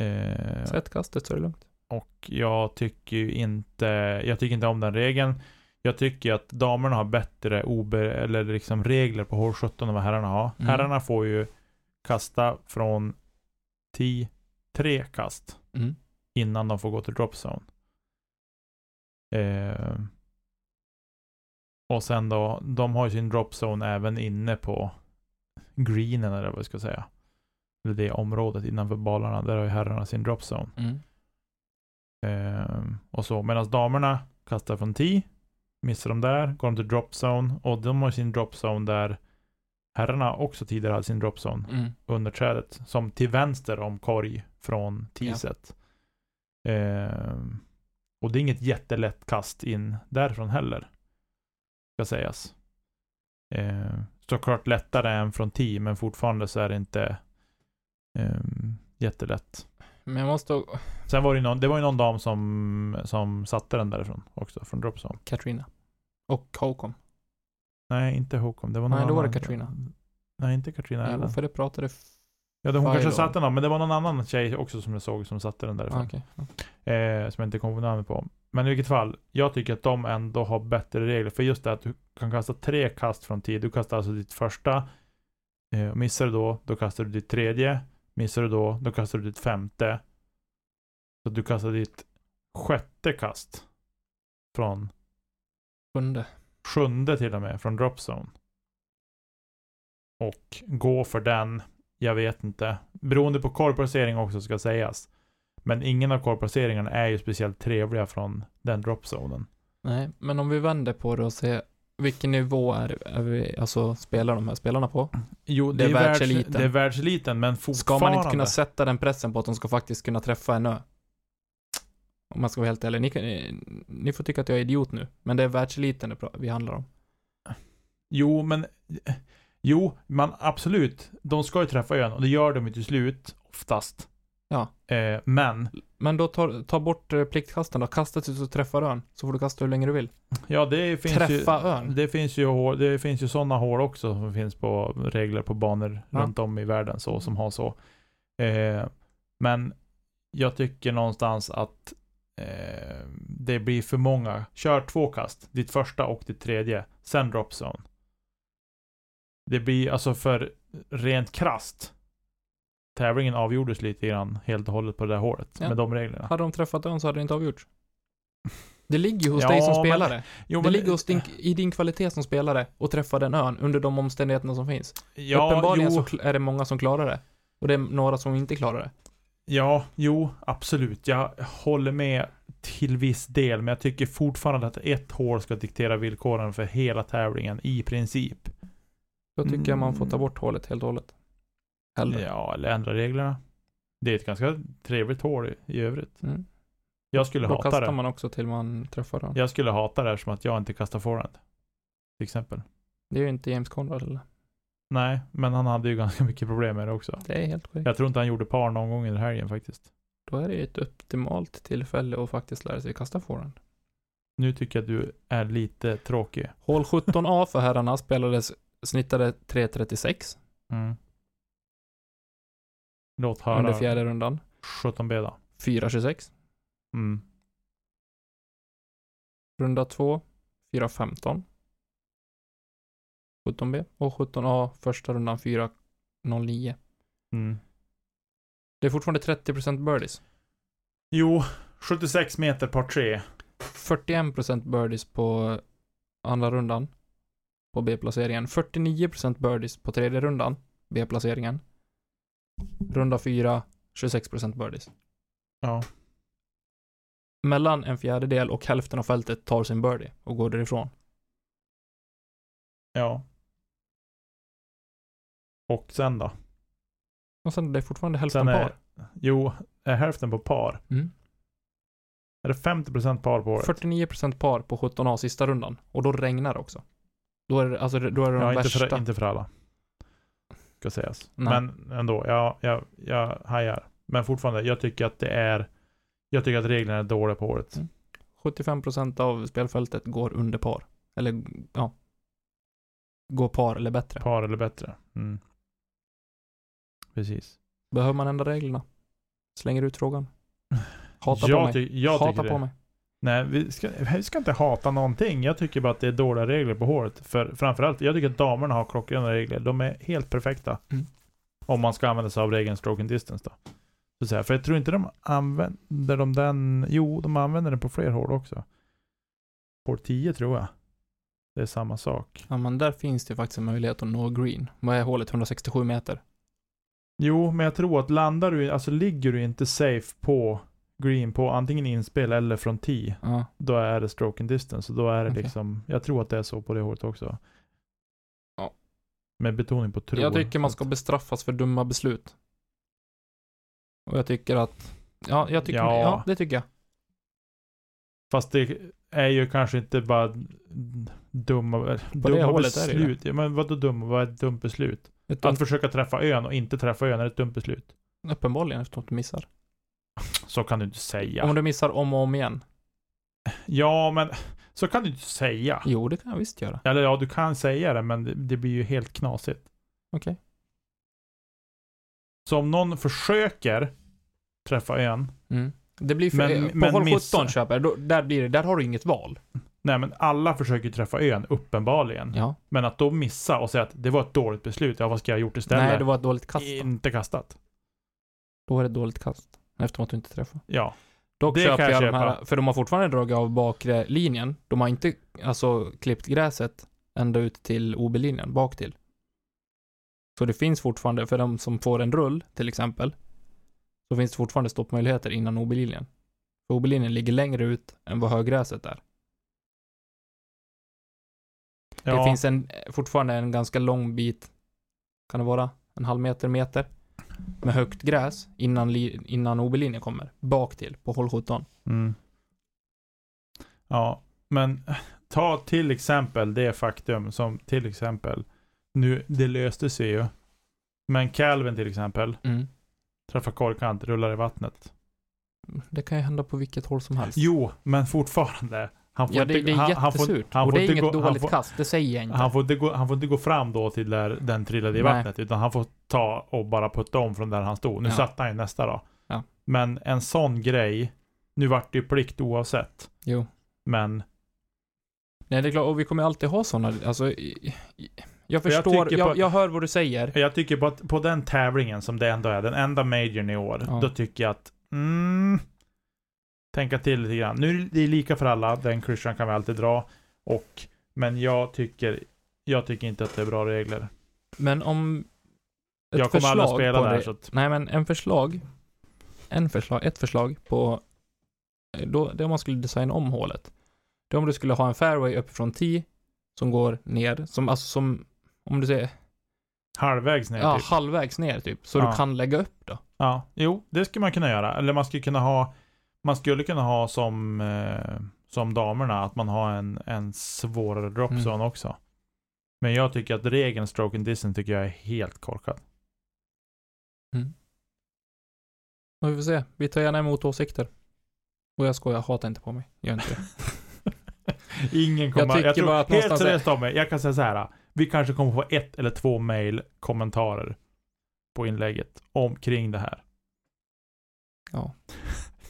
[SPEAKER 1] Eh,
[SPEAKER 2] Sätt kastet så är det lugnt.
[SPEAKER 1] och jag tycker ju inte, jag tycker inte om den regeln. Jag tycker att damerna har bättre obe, eller liksom regler på hål 17 än vad herrarna har.
[SPEAKER 2] Mm.
[SPEAKER 1] Herrarna får ju kasta från 10, tre kast
[SPEAKER 2] Mm.
[SPEAKER 1] innan de får gå till drop zone. Eh, och sen då, de har ju sin drop zone även inne på greenen eller vad jag ska säga. Eller det området innanför balarna, där har ju herrarna sin drop zone.
[SPEAKER 2] Mm.
[SPEAKER 1] Eh, och så, medan damerna kastar från 10, missar de där, går de till drop zone och de har sin drop zone där herrarna också tidigare hade sin drop zone
[SPEAKER 2] Mm.
[SPEAKER 1] under trädet, som till vänster om korg från teaset. Ehm, och det är inget jättelätt kast in därifrån heller. Ska sägas. Ehm, såklart lättare än från tee, men fortfarande så är det inte ehm, jättelätt.
[SPEAKER 2] Men jag måste...
[SPEAKER 1] Sen var det någon, det var ju någon dam som, som satte den därifrån också, från dropzone.
[SPEAKER 2] Katrina. Och Håkon.
[SPEAKER 1] Nej, inte Håkon. Det var någon
[SPEAKER 2] Nej, då var det
[SPEAKER 1] annan.
[SPEAKER 2] Katrina.
[SPEAKER 1] Nej, inte Katrina Allen.
[SPEAKER 2] för det pratade...
[SPEAKER 1] Ja, hon kanske satte den, men det var någon annan tjej också som jag såg som satte den därifrån.
[SPEAKER 2] ah. Ja.
[SPEAKER 1] Eh, som jag inte kommer på namnet på. Men i vilket fall, jag tycker att de ändå har bättre regler. För just det att du kan kasta tre kast från tid. Du kastar alltså ditt första. Eh, missar du då, då kastar du ditt tredje. Missar du då, då kastar du ditt femte. Så du kastar ditt sjätte kast. Från
[SPEAKER 2] Sjunde.
[SPEAKER 1] sjunde till och med, från dropzone. Och gå för den, jag vet inte. Beroende på korvplacering också ska sägas. Men ingen av korvplaceringarna är ju speciellt trevliga från den dropzonen.
[SPEAKER 2] Nej, men om vi vänder på det och ser vilken nivå är, är vi, alltså spelar de här spelarna på?
[SPEAKER 1] Jo,
[SPEAKER 2] Det är
[SPEAKER 1] världs-
[SPEAKER 2] världseliten.
[SPEAKER 1] Det är världseliten, men
[SPEAKER 2] Ska
[SPEAKER 1] fortfarande.
[SPEAKER 2] man inte kunna sätta den pressen på att de ska faktiskt kunna träffa en ö? Om man ska vara helt ärlig. Ni, kan, ni får tycka att jag är idiot nu, men det är världseliten det vi handlar om.
[SPEAKER 1] Jo, men... Jo, man absolut. De ska ju träffa ön och det gör de ju till slut, oftast.
[SPEAKER 2] Ja.
[SPEAKER 1] Eh, men,
[SPEAKER 2] Men då ta, ta bort eh, pliktkasten då. Kasta tills du träffar ön, så får du kasta hur länge du vill.
[SPEAKER 1] ja det finns ju...
[SPEAKER 2] Träffa ön.
[SPEAKER 1] Det finns ju, hål- det finns ju sådana hål också som finns på regler på banor
[SPEAKER 2] Ja.
[SPEAKER 1] runt om i världen så, som har så. Eh, men jag tycker någonstans att eh, det blir för många. Kör två kast, ditt första och ditt tredje, sen drop zone. Det blir alltså för rent krast. Tävlingen avgjordes lite grann helt och hållet på det där hålet
[SPEAKER 2] Ja.
[SPEAKER 1] med de reglerna.
[SPEAKER 2] Hade de träffat ön så hade det inte avgjorts. Det ligger ju hos
[SPEAKER 1] Ja,
[SPEAKER 2] dig som
[SPEAKER 1] men-
[SPEAKER 2] spelare.
[SPEAKER 1] Jo,
[SPEAKER 2] det ligger hos din, i din kvalitet som spelare att träffa den ön under de omständigheterna som finns.
[SPEAKER 1] ja,
[SPEAKER 2] Uppenbarligen
[SPEAKER 1] jo.
[SPEAKER 2] så är det många som klarar det. Och det är några som inte klarar det.
[SPEAKER 1] Ja, jo, absolut. Jag håller med till viss del, men jag tycker fortfarande att ett hål ska diktera villkoren för hela tävlingen i princip.
[SPEAKER 2] Då tycker jag man får ta
[SPEAKER 1] Mm.
[SPEAKER 2] bort hålet helt och hållet. Hellre.
[SPEAKER 1] Ja, eller ändra reglerna. Det är ett ganska trevligt hål i, i övrigt.
[SPEAKER 2] Mm.
[SPEAKER 1] Jag skulle
[SPEAKER 2] Då
[SPEAKER 1] hata
[SPEAKER 2] kastar
[SPEAKER 1] det.
[SPEAKER 2] man också till man träffar den.
[SPEAKER 1] Jag skulle hata det som att jag inte kastar forehand. Till exempel.
[SPEAKER 2] Det är ju inte James Conrad eller?
[SPEAKER 1] Nej, men han hade ju ganska mycket problem med det också.
[SPEAKER 2] Det är helt korrekt.
[SPEAKER 1] Jag tror inte han gjorde par någon gång i den helgen faktiskt.
[SPEAKER 2] Då är det ju ett optimalt tillfälle att faktiskt lära sig kasta forehand.
[SPEAKER 1] Nu tycker jag du är lite tråkig.
[SPEAKER 2] Hål 17A för herrarna spelades, snittade 3.36
[SPEAKER 1] Mm. Låt höra.
[SPEAKER 2] under fjärde rundan.
[SPEAKER 1] 17B då.
[SPEAKER 2] 4.26.
[SPEAKER 1] Mm.
[SPEAKER 2] Runda 2, 4.15. 17B och 17A första rundan 4.09.
[SPEAKER 1] Mm.
[SPEAKER 2] Det är fortfarande 30% birdies.
[SPEAKER 1] Jo, 76 meter par 3.
[SPEAKER 2] 41% birdies på andra rundan på B-placeringen. 49% birdies på tredje rundan, B-placeringen. Runda 4, 26% birdies.
[SPEAKER 1] Ja.
[SPEAKER 2] Mellan en fjärdedel och hälften av fältet tar sin birdie och går därifrån.
[SPEAKER 1] Ja. Och sen då?
[SPEAKER 2] Och sen är det fortfarande hälften
[SPEAKER 1] är,
[SPEAKER 2] par.
[SPEAKER 1] jo, är hälften på par.
[SPEAKER 2] Mm.
[SPEAKER 1] Är det 50% par på året?
[SPEAKER 2] 49% par på 17A sista rundan. Och då regnar det också. Då är det, alltså, då är det de
[SPEAKER 1] Ja, inte
[SPEAKER 2] värsta.
[SPEAKER 1] för, inte för alla. Ska sägas.
[SPEAKER 2] Nej.
[SPEAKER 1] Men ändå, ja, jag, jag hajar. Men fortfarande, jag tycker att det är... Jag tycker att reglerna är dåliga på året.
[SPEAKER 2] Mm. 75% av spelfältet går under par. Eller, ja. Går par eller bättre.
[SPEAKER 1] Par eller bättre. Mm. Precis.
[SPEAKER 2] Behöver man ändra reglerna? Slänger ut frågan. Hata
[SPEAKER 1] jag
[SPEAKER 2] på mig.
[SPEAKER 1] jag
[SPEAKER 2] Hata på
[SPEAKER 1] det.
[SPEAKER 2] mig.
[SPEAKER 1] Nej, vi ska, vi ska inte hata någonting. Jag tycker bara att det är dåliga regler på håret. För framförallt, jag tycker att damerna har klockrena regler. De är helt perfekta.
[SPEAKER 2] Mm.
[SPEAKER 1] Om man ska använda sig av regeln stroke and distance då. Så att säga. För jag tror inte de använder de den... Jo, de använder den på fler hål också. Hål 10 tror jag. Det är samma sak.
[SPEAKER 2] Ja, men där finns det faktiskt en möjlighet att nå green. Vad är hålet? 167 meter.
[SPEAKER 1] Jo, men jag tror att landar du, alltså ligger du inte safe på green på antingen inspel eller från tee,
[SPEAKER 2] Ja.
[SPEAKER 1] då är det stroke and distance. Och då är det
[SPEAKER 2] Okej.
[SPEAKER 1] liksom, jag tror att det är så på det hålet också.
[SPEAKER 2] Ja.
[SPEAKER 1] Med betoning på tror.
[SPEAKER 2] Jag tycker man ska bestraffas för dumma beslut. Och jag tycker att... Ja, jag tycker...
[SPEAKER 1] Ja.
[SPEAKER 2] Ja, det tycker jag.
[SPEAKER 1] Fast det är ju kanske inte bara dumma, dumma
[SPEAKER 2] det ju det.
[SPEAKER 1] beslut. Ja, men vadå dumma? Vad är ett dumt beslut?
[SPEAKER 2] Ett
[SPEAKER 1] Att försöka träffa ön och inte träffa ön är ett dumt beslut.
[SPEAKER 2] Uppenbarligen eftersom du missar.
[SPEAKER 1] Så kan du inte säga.
[SPEAKER 2] Om du missar om och om igen.
[SPEAKER 1] Ja, men så kan du inte säga.
[SPEAKER 2] Jo, det kan jag visst göra.
[SPEAKER 1] Eller ja, du kan säga det, men det, det blir ju helt knasigt.
[SPEAKER 2] Okej.
[SPEAKER 1] Så om någon försöker träffa ön,
[SPEAKER 2] Mm. Det blir för...
[SPEAKER 1] Men-
[SPEAKER 2] på
[SPEAKER 1] men
[SPEAKER 2] håll 17
[SPEAKER 1] missar.
[SPEAKER 2] köper då, där blir det, där har du inget val.
[SPEAKER 1] nej men alla försöker träffa ön, uppenbarligen.
[SPEAKER 2] Ja.
[SPEAKER 1] Men att då missa och säga att det var ett dåligt beslut, ja vad ska jag ha gjort istället?
[SPEAKER 2] Nej, det var ett dåligt kast. då.
[SPEAKER 1] Inte kastat.
[SPEAKER 2] Då var det ett dåligt kast. Eftersom att du inte träffade.
[SPEAKER 1] Ja.
[SPEAKER 2] Dock
[SPEAKER 1] Det kan
[SPEAKER 2] köper
[SPEAKER 1] jag
[SPEAKER 2] jag de här,
[SPEAKER 1] köpa.
[SPEAKER 2] för de har fortfarande dragit av bakre linjen. De har inte, alltså, klippt gräset ända ut till OB-linjen, bak till. Så det finns fortfarande, för de som får en rull, till exempel, så finns det fortfarande stoppmöjligheter innan OB-linjen. För OB-linjen ligger längre ut än vad höggräset är.
[SPEAKER 1] ja.
[SPEAKER 2] Det finns en, fortfarande en ganska lång bit, kan det vara, en halv meter, meter, med högt gräs innan, innan OB-linjen kommer, bak till, på håll 17.
[SPEAKER 1] Mm. Ja, men ta till exempel det faktum som till exempel, nu, det löste sig ju. Men Calvin till exempel,
[SPEAKER 2] Mm.
[SPEAKER 1] träffar korkant, rullar i vattnet.
[SPEAKER 2] Det kan ju hända på vilket håll som helst.
[SPEAKER 1] Jo, men fortfarande. Han får
[SPEAKER 2] Ja, det,
[SPEAKER 1] inte,
[SPEAKER 2] det är
[SPEAKER 1] han, han får,
[SPEAKER 2] jättesurt.
[SPEAKER 1] han
[SPEAKER 2] och det är inget
[SPEAKER 1] gå-
[SPEAKER 2] dåligt
[SPEAKER 1] får-
[SPEAKER 2] kast, det säger jag inte.
[SPEAKER 1] han, får inte gå, han får inte gå fram då till där den trillade i
[SPEAKER 2] Nej.
[SPEAKER 1] vattnet, utan han får ta och bara putta om från där han stod. Nu
[SPEAKER 2] Ja.
[SPEAKER 1] satte han ju nästa då.
[SPEAKER 2] Ja.
[SPEAKER 1] Men en sån grej, nu vart det ju plikt oavsett.
[SPEAKER 2] Jo.
[SPEAKER 1] Men
[SPEAKER 2] Nej, det är klart, och vi kommer alltid ha sådana, alltså, i- i- jag
[SPEAKER 1] För jag
[SPEAKER 2] förstår, jag,
[SPEAKER 1] på-
[SPEAKER 2] jag, hör vad du säger.
[SPEAKER 1] Jag tycker på, att, på den tävlingen som det ändå är, den enda majorn i år,
[SPEAKER 2] Ja.
[SPEAKER 1] då tycker jag att mm, tänka till lite grann. Nu är det lika för alla, den klyschan kan vi alltid dra. Och, men jag tycker, jag tycker inte att det är bra regler.
[SPEAKER 2] Men om ett
[SPEAKER 1] jag kommer aldrig spela
[SPEAKER 2] det-
[SPEAKER 1] så att,
[SPEAKER 2] Nej, men en förslag, en förslag, ett förslag på, då, det om man skulle designa om hålet. Det är om du skulle ha en fairway uppifrån 10 som går ner, som, alltså som, om du säger,
[SPEAKER 1] halvvägs ner
[SPEAKER 2] ja,
[SPEAKER 1] typ.
[SPEAKER 2] halvvägs ner typ, så
[SPEAKER 1] Ja.
[SPEAKER 2] du kan lägga upp då.
[SPEAKER 1] Ja, jo, det skulle man kunna göra. Eller man skulle kunna ha, man skulle kunna ha som, eh, som damerna, att man har en, en svårare dropzone
[SPEAKER 2] Mm.
[SPEAKER 1] också. Men jag tycker att regeln stroke and distance tycker jag är helt korkad.
[SPEAKER 2] Och vi får se, vi tar gärna emot åsikter. Och jag skojar, hata inte på mig, gör inte det.
[SPEAKER 1] Ingen kommer... Jag,
[SPEAKER 2] tycker
[SPEAKER 1] tror,
[SPEAKER 2] bara att
[SPEAKER 1] helt seriöst Tommy, jag kan säga så här. Vi kanske kommer få ett eller två mail kommentarer på inlägget omkring det här.
[SPEAKER 2] Ja.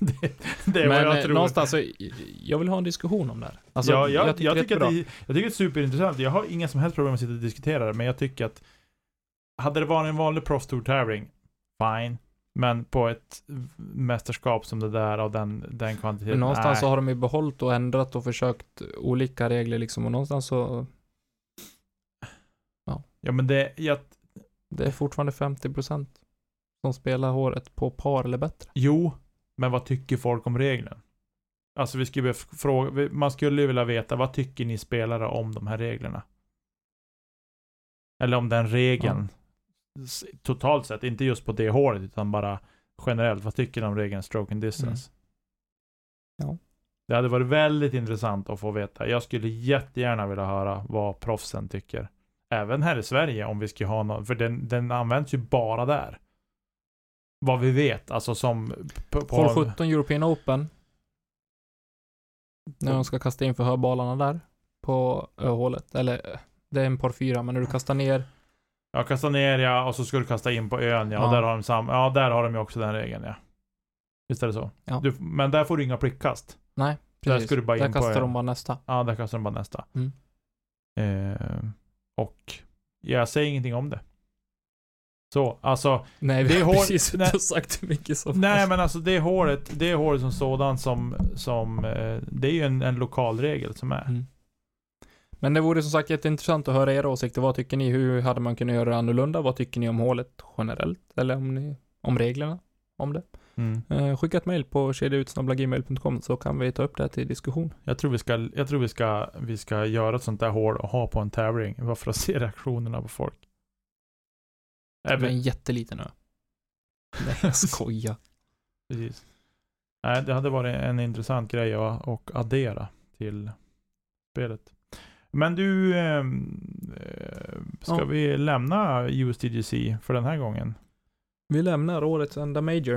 [SPEAKER 1] Det, det är
[SPEAKER 2] Men
[SPEAKER 1] vad jag
[SPEAKER 2] eh,
[SPEAKER 1] tror.
[SPEAKER 2] någonstans, så, jag vill ha en diskussion om det här. Alltså,
[SPEAKER 1] ja, jag, jag, tycker,
[SPEAKER 2] det är
[SPEAKER 1] att det, jag tycker det är superintressant. Jag har inga som helst problem med att sitta och diskutera det, men jag tycker att hade det varit en vanlig Proffs Tour tävling, fine. Men på ett mästerskap som det där av den, den kvantiteten,
[SPEAKER 2] Men någonstans
[SPEAKER 1] nej.
[SPEAKER 2] så har de ju behållit och ändrat och försökt olika regler liksom och någonstans så
[SPEAKER 1] Ja men det, jag,
[SPEAKER 2] det är fortfarande 50% som spelar håret på par eller bättre.
[SPEAKER 1] jo, men vad tycker folk om reglerna? Alltså vi skulle fråga, man skulle ju vilja veta, vad tycker ni spelare om de här reglerna? Eller om den regeln, s- totalt sett, inte just på det håret, utan bara generellt, vad tycker ni om regeln stroke and distance?
[SPEAKER 2] Ja.
[SPEAKER 1] Det hade varit väldigt intressant att få veta. Jag skulle jättegärna vilja höra vad proffsen tycker. Även här i Sverige om vi ska ha någon, för den, den används ju bara där. Vad vi vet, alltså som... På, på,
[SPEAKER 2] Hål 17 European Open. När de ska kasta in förhörbalarna där. På öhålet. Eller det är en par fyra, men när du kastar ner.
[SPEAKER 1] Ja, kasta ner ja, och så ska du kasta in på ön ja. Och
[SPEAKER 2] Ja.
[SPEAKER 1] där har de sam, ja, där har de ju också den regeln ja. Visst är det så?
[SPEAKER 2] Ja.
[SPEAKER 1] Du, men där får du inga prickkast.
[SPEAKER 2] Nej,
[SPEAKER 1] Där
[SPEAKER 2] precis.
[SPEAKER 1] ska du bara in
[SPEAKER 2] där
[SPEAKER 1] på
[SPEAKER 2] kastar
[SPEAKER 1] ön.
[SPEAKER 2] de bara nästa.
[SPEAKER 1] Ja, där kastar de bara nästa.
[SPEAKER 2] Mm.
[SPEAKER 1] Eh, och jag säger ingenting om det. Så, alltså.
[SPEAKER 2] Nej,
[SPEAKER 1] Det
[SPEAKER 2] vi
[SPEAKER 1] är
[SPEAKER 2] har
[SPEAKER 1] hål-
[SPEAKER 2] precis
[SPEAKER 1] nej.
[SPEAKER 2] inte sagt hur mycket som
[SPEAKER 1] Nej men alltså det håret, det håret som sådant som, som eh, det är ju en, en lokal regel som är.
[SPEAKER 2] Mm. Men det vore som sagt jätteintressant att höra era åsikter. Vad tycker ni? Hur hade man kunnat göra annorlunda? Vad tycker ni om hålet generellt? Eller om, ni, om reglerna? Om det?
[SPEAKER 1] Mm.
[SPEAKER 2] Eh, skicka ett mejl på kedjautsnabblagmail.com så kan vi ta upp det här till diskussion.
[SPEAKER 1] Jag tror vi ska, jag tror vi ska, vi ska göra ett sånt där hål och ha på en tävling. Bara för att se reaktionerna på folk.
[SPEAKER 2] Det är
[SPEAKER 1] Även,
[SPEAKER 2] en jätteliten ö. Nej, jag skojar.
[SPEAKER 1] precis. Nej, det hade varit en intressant grej att addera till spelet. Men du, ehm, eh, ska
[SPEAKER 2] Ja.
[SPEAKER 1] vi lämna USDGC för den här gången?
[SPEAKER 2] Vi lämnar årets enda major.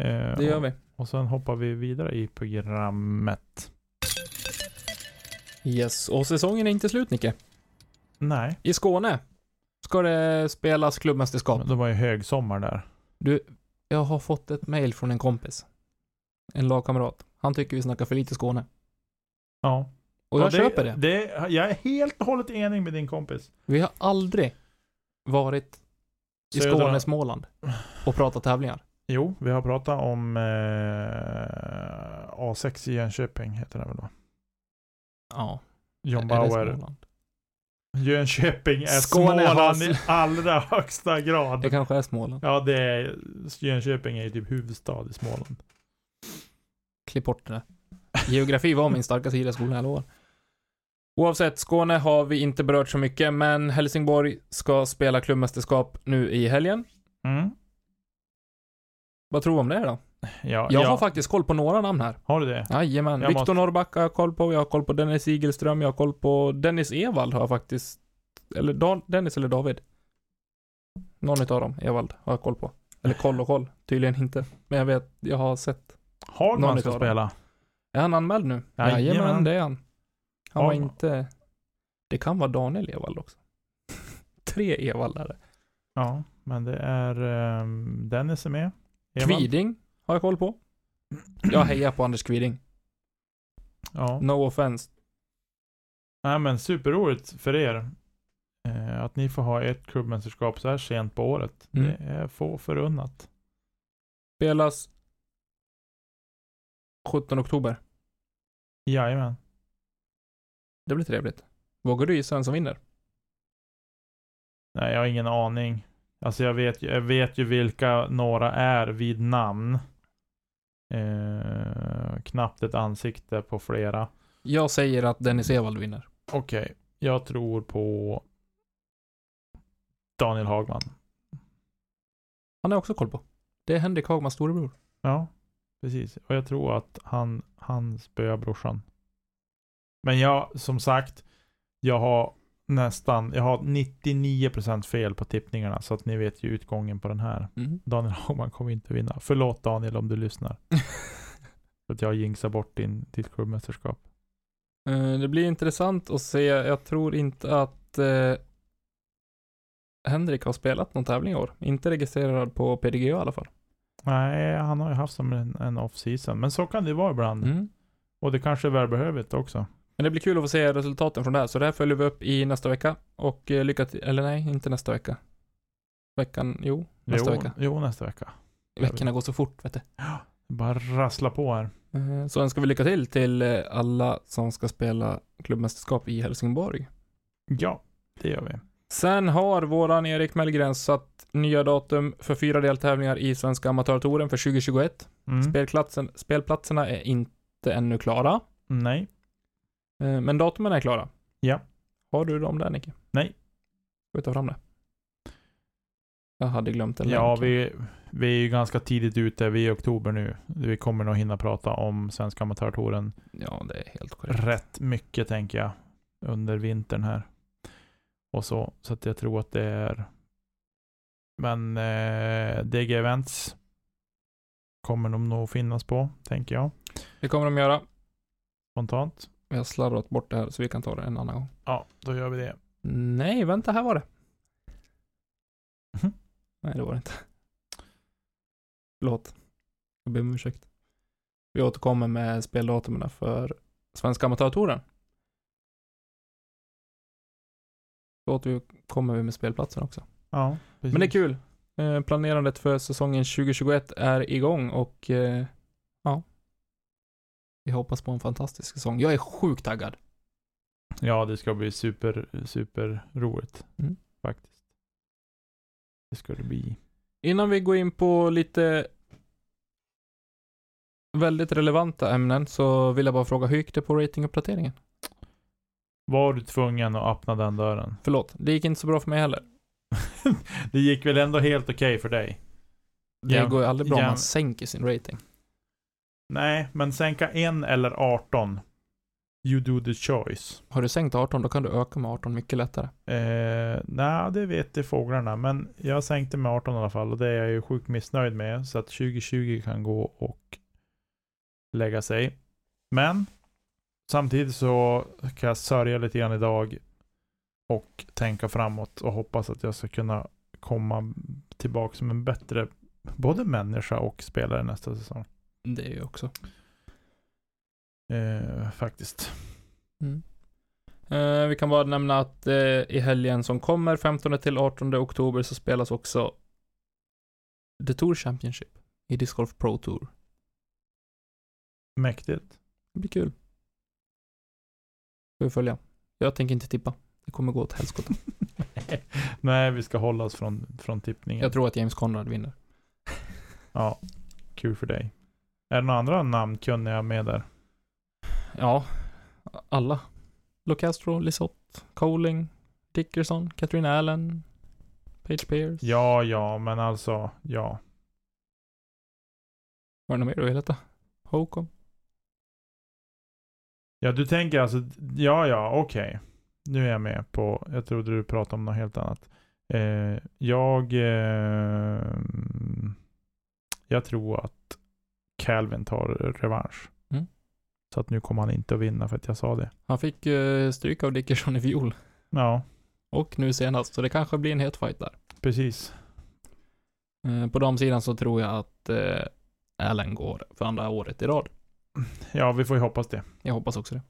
[SPEAKER 1] Eh,
[SPEAKER 2] Det gör
[SPEAKER 1] och,
[SPEAKER 2] vi.
[SPEAKER 1] och sen hoppar vi vidare i programmet.
[SPEAKER 2] Yes, och säsongen är inte slut Nicke.
[SPEAKER 1] Nej,
[SPEAKER 2] I Skåne ska det spelas klubbmästerskap.
[SPEAKER 1] det var ju högsommar där.
[SPEAKER 2] Du, jag har fått ett mejl från en kompis. En lagkamrat. Han tycker vi snackar för lite Skåne.
[SPEAKER 1] Ja.
[SPEAKER 2] Och jag
[SPEAKER 1] det,
[SPEAKER 2] köper det.
[SPEAKER 1] det. Jag är helt och hållet enig med din kompis.
[SPEAKER 2] Vi har aldrig varit i
[SPEAKER 1] Södra-
[SPEAKER 2] Skåne, Småland och pratat tävlingar.
[SPEAKER 1] Jo, vi har pratat om eh, A6 i Jönköping, heter det väl då?
[SPEAKER 2] Ja.
[SPEAKER 1] John Bauer. Jönköping är
[SPEAKER 2] Skåne
[SPEAKER 1] Småland i allra högsta grad.
[SPEAKER 2] Det kanske är Småland.
[SPEAKER 1] Ja, det är, Jönköping är ju typ huvudstad i Småland.
[SPEAKER 2] Klipp bort det där. Geografi var min starka sida i skolan, jag lovar. Oavsett, Skåne har vi inte berört så mycket, men Helsingborg ska spela klubbmästerskap nu i helgen.
[SPEAKER 1] Mm.
[SPEAKER 2] Vad tror du om det då?
[SPEAKER 1] Ja,
[SPEAKER 2] Jag
[SPEAKER 1] ja.
[SPEAKER 2] har faktiskt koll på några namn här.
[SPEAKER 1] Har du det?
[SPEAKER 2] Jajamän. Viktor
[SPEAKER 1] måste-
[SPEAKER 2] Norrback har jag koll på, jag har koll på Dennis Igelström, jag har koll på Dennis Evald har jag faktiskt. Eller Dan, Dennis eller David. Någon utav dem, Evald, har jag koll på. Eller koll och koll, tydligen inte. Men jag vet, jag har sett.
[SPEAKER 1] Hagman ska
[SPEAKER 2] dem.
[SPEAKER 1] spela.
[SPEAKER 2] Är han anmäld nu?
[SPEAKER 1] Jajamän.
[SPEAKER 2] Jajamän, det är han. Han var
[SPEAKER 1] Hagman.
[SPEAKER 2] inte... Det kan vara Daniel Evald också. Tre Evaldare.
[SPEAKER 1] Ja, men det är um, Dennis är med. Evald.
[SPEAKER 2] Kviding har jag koll på. Jag hejar på Anders Kviding.
[SPEAKER 1] Ja.
[SPEAKER 2] No offense.
[SPEAKER 1] Nej men superroligt för er. Eh, att ni får ha ett klubbmästerskap så här sent på året.
[SPEAKER 2] Mm.
[SPEAKER 1] Det är få förunnat.
[SPEAKER 2] Spelas 17 oktober.
[SPEAKER 1] Jajamän.
[SPEAKER 2] Det blir trevligt. Vågar du gissa vem som vinner?
[SPEAKER 1] Nej, jag har ingen aning. Alltså jag vet, jag vet ju vilka några är vid namn. Eh, knappt ett ansikte på flera.
[SPEAKER 2] Jag säger att Dennis Evald vinner.
[SPEAKER 1] Okej, jag tror på Daniel Hagman.
[SPEAKER 2] Han har också koll på. Det är Henrik Hagmans storebror.
[SPEAKER 1] Ja, precis. Och jag tror att han, han spöar brorsan. Men jag, som sagt, jag har nästan, jag har 99% fel på tippningarna. Så att ni vet ju utgången på den här.
[SPEAKER 2] Mm.
[SPEAKER 1] Daniel Hagman kommer inte vinna. Förlåt Daniel om du lyssnar. För att jag jinxar bort din, ditt klubbmästerskap.
[SPEAKER 2] Eh, Det blir intressant att se. Jag tror inte att eh, Henrik har spelat någon tävling i år. Inte registrerad på PDG i alla fall.
[SPEAKER 1] Nej, han har ju haft som en, en off-season. Men så kan det vara ibland.
[SPEAKER 2] Mm.
[SPEAKER 1] Och det kanske är välbehövligt också.
[SPEAKER 2] Men det blir kul att få se resultaten från det här. Så det här följer vi upp i nästa vecka. Och eh, lycka till, eller nej, inte nästa vecka. Veckan, jo, nästa
[SPEAKER 1] jo,
[SPEAKER 2] vecka.
[SPEAKER 1] Jo, nästa vecka.
[SPEAKER 2] Veckorna går så fort, vet du.
[SPEAKER 1] Bara rassla på här.
[SPEAKER 2] Eh, Så önskar vi lycka till till eh, alla som ska spela klubbmästerskap i Helsingborg.
[SPEAKER 1] Ja, det gör vi.
[SPEAKER 2] Sen har våran Erik Mellgren satt nya datum för fyra deltävlingar i Svenska Amatörtouren för 2021.
[SPEAKER 1] Mm.
[SPEAKER 2] Spelplatsen, spelplatserna är inte ännu klara,
[SPEAKER 1] Nej.
[SPEAKER 2] Eh, men datumen är klara.
[SPEAKER 1] Ja.
[SPEAKER 2] Har du dem där Nicke?
[SPEAKER 1] Nej.
[SPEAKER 2] Ska vi ta fram det? Jag hade glömt en
[SPEAKER 1] Ja,
[SPEAKER 2] länk.
[SPEAKER 1] vi, vi är ju ganska tidigt ute. Vi är i oktober nu. Vi kommer nog hinna prata om Svenska Amatörtouren
[SPEAKER 2] Ja, det är helt korrekt.
[SPEAKER 1] rätt mycket tänker jag. Under vintern här. Och så. Så att jag tror att det är... Men eh, DG Events kommer de nog finnas på, tänker jag.
[SPEAKER 2] Det kommer de göra.
[SPEAKER 1] Spontant.
[SPEAKER 2] Vi har slarvat bort det här så vi kan ta det en annan gång.
[SPEAKER 1] Ja, då gör vi det.
[SPEAKER 2] Nej, vänta, här var det.
[SPEAKER 1] Mhm.
[SPEAKER 2] Nej, det var det inte. Förlåt. Jag ber om ursäkt. Vi återkommer med speldatumen för Svenska Amatörtouren. Då återkommer vi med spelplatsen också.
[SPEAKER 1] Ja, precis.
[SPEAKER 2] Men det är kul. Eh, planerandet för säsongen 2021 är igång och eh, ja. Vi hoppas på en fantastisk säsong. Jag är sjukt taggad.
[SPEAKER 1] Ja, det ska bli super, super roligt.
[SPEAKER 2] Mm.
[SPEAKER 1] Faktiskt. Det ska det bli.
[SPEAKER 2] Innan vi går in på lite väldigt relevanta ämnen så vill jag bara fråga, hur gick det på ratinguppdateringen?
[SPEAKER 1] Var du tvungen att öppna den dörren?
[SPEAKER 2] Förlåt, det gick inte så bra för mig heller.
[SPEAKER 1] det gick väl ändå helt okej för dig?
[SPEAKER 2] Det
[SPEAKER 1] Ja,
[SPEAKER 2] går ju aldrig bra om man sänker sin rating.
[SPEAKER 1] Nej, men sänka en eller 18. You do the choice.
[SPEAKER 2] Har du sänkt 18, då kan du öka med 18 mycket lättare.
[SPEAKER 1] Eh, Nej, det vet de fåglarna. Men jag sänkte med 18 i alla fall och det är jag ju sjukt missnöjd med. Så att 2020 kan gå och lägga sig. Men samtidigt så kan jag sörja lite grann idag och tänka framåt och hoppas att jag ska kunna komma tillbaka som en bättre både människa och spelare nästa säsong.
[SPEAKER 2] Det är ju också.
[SPEAKER 1] Eh, faktiskt.
[SPEAKER 2] Mm. Eh, vi kan bara nämna att eh, i helgen som kommer, 15 till 18 oktober, så spelas också The Tour Championship i Disc Golf Pro Tour.
[SPEAKER 1] Mäktigt.
[SPEAKER 2] Det blir kul. Får vi följa. Jag tänker inte tippa. Det kommer gå åt helskotta.
[SPEAKER 1] Nej, vi ska hålla oss från, från tippningen.
[SPEAKER 2] Jag tror att James Conrad vinner.
[SPEAKER 1] Ja, kul för dig. Är det några andra namnkunniga med där?
[SPEAKER 2] Ja, alla. Locastro, Lisotte, Coling, Dickerson, Katrin Allen, Page Pierce.
[SPEAKER 1] Ja, ja, men alltså, ja.
[SPEAKER 2] Var det något mer du vill heta? Hocom?
[SPEAKER 1] Ja, du tänker alltså, ja, ja, okej. Nu är jag med på, jag trodde du pratade om något helt annat. Eh, jag, eh, jag tror att Calvin tar revansch.
[SPEAKER 2] Mm.
[SPEAKER 1] Så att nu kommer han inte att vinna för att jag sa det.
[SPEAKER 2] Han fick uh, stryk av Dickerson i fjol.
[SPEAKER 1] Ja,
[SPEAKER 2] Och nu senast, så det kanske blir en het fight där.
[SPEAKER 1] precis.
[SPEAKER 2] Eh, på damsidan så tror jag att uh, Allen går för andra året i rad.
[SPEAKER 1] Ja, vi får ju hoppas det.
[SPEAKER 2] Jag hoppas också det.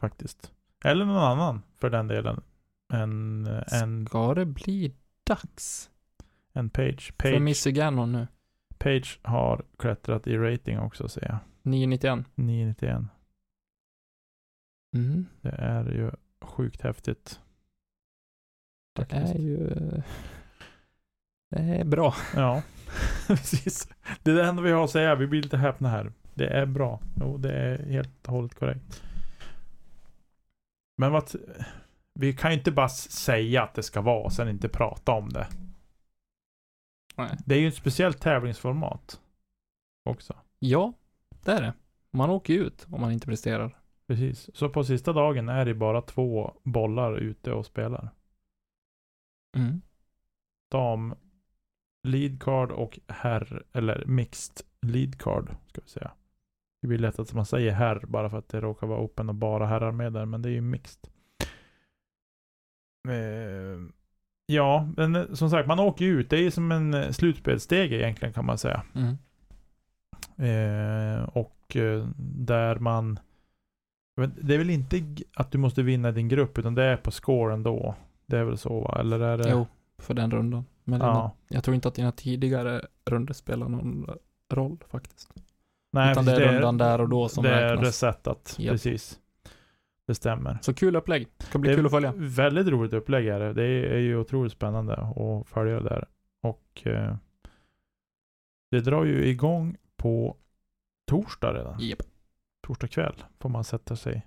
[SPEAKER 1] Faktiskt. Eller någon annan för den delen. En, en,
[SPEAKER 2] Ska det bli dags
[SPEAKER 1] en page.
[SPEAKER 2] för
[SPEAKER 1] Page,
[SPEAKER 2] Missy Gannon nu?
[SPEAKER 1] Page har klättrat i rating också ser jag.
[SPEAKER 2] 991.
[SPEAKER 1] 991.
[SPEAKER 2] Mm.
[SPEAKER 1] Det är ju sjukt häftigt.
[SPEAKER 2] Det
[SPEAKER 1] Faktiskt.
[SPEAKER 2] är ju... Det är bra.
[SPEAKER 1] Ja, precis. Det är det enda vi har att säga. Vi blir lite häpna här. Det är bra. Jo, det är helt och hållet korrekt. Men vad... Vi kan ju inte bara säga att det ska vara och sen inte prata om det.
[SPEAKER 2] Nej.
[SPEAKER 1] Det är ju ett speciellt tävlingsformat. Också.
[SPEAKER 2] Ja, det är det. Man åker ju ut om man inte presterar.
[SPEAKER 1] Precis. Så på sista dagen är det bara två bollar ute och spelar.
[SPEAKER 2] Mm.
[SPEAKER 1] Dam lead card och herr, eller mixed lead card ska vi säga. Det blir lätt att man säger herr bara för att det råkar vara open och bara herrar med där, men det är ju mixed. Eh, ja, men eh, som sagt, man åker ju ut. Det är ju som en eh, slutspelsstege egentligen kan man säga.
[SPEAKER 2] Mm.
[SPEAKER 1] Eh, och eh, där man... Det är väl inte att du måste vinna din grupp, utan det är på score ändå. Det är väl så va? Eller är det...
[SPEAKER 2] Jo, för den rundan. Men dina,
[SPEAKER 1] Ja.
[SPEAKER 2] jag tror inte att dina tidigare runder spelar någon roll faktiskt.
[SPEAKER 1] Nej,
[SPEAKER 2] Utan det är rundan där och då som
[SPEAKER 1] Det är
[SPEAKER 2] räknas.
[SPEAKER 1] resetat,
[SPEAKER 2] Japp.
[SPEAKER 1] precis. Det stämmer.
[SPEAKER 2] Så kul upplägg. Det ska bli
[SPEAKER 1] Det är
[SPEAKER 2] kul att följa.
[SPEAKER 1] Väldigt roligt upplägg är det. Det är ju otroligt spännande att följa det där. Och eh, det drar ju igång på torsdag redan.
[SPEAKER 2] Japp.
[SPEAKER 1] Torsdag kväll får man sätta sig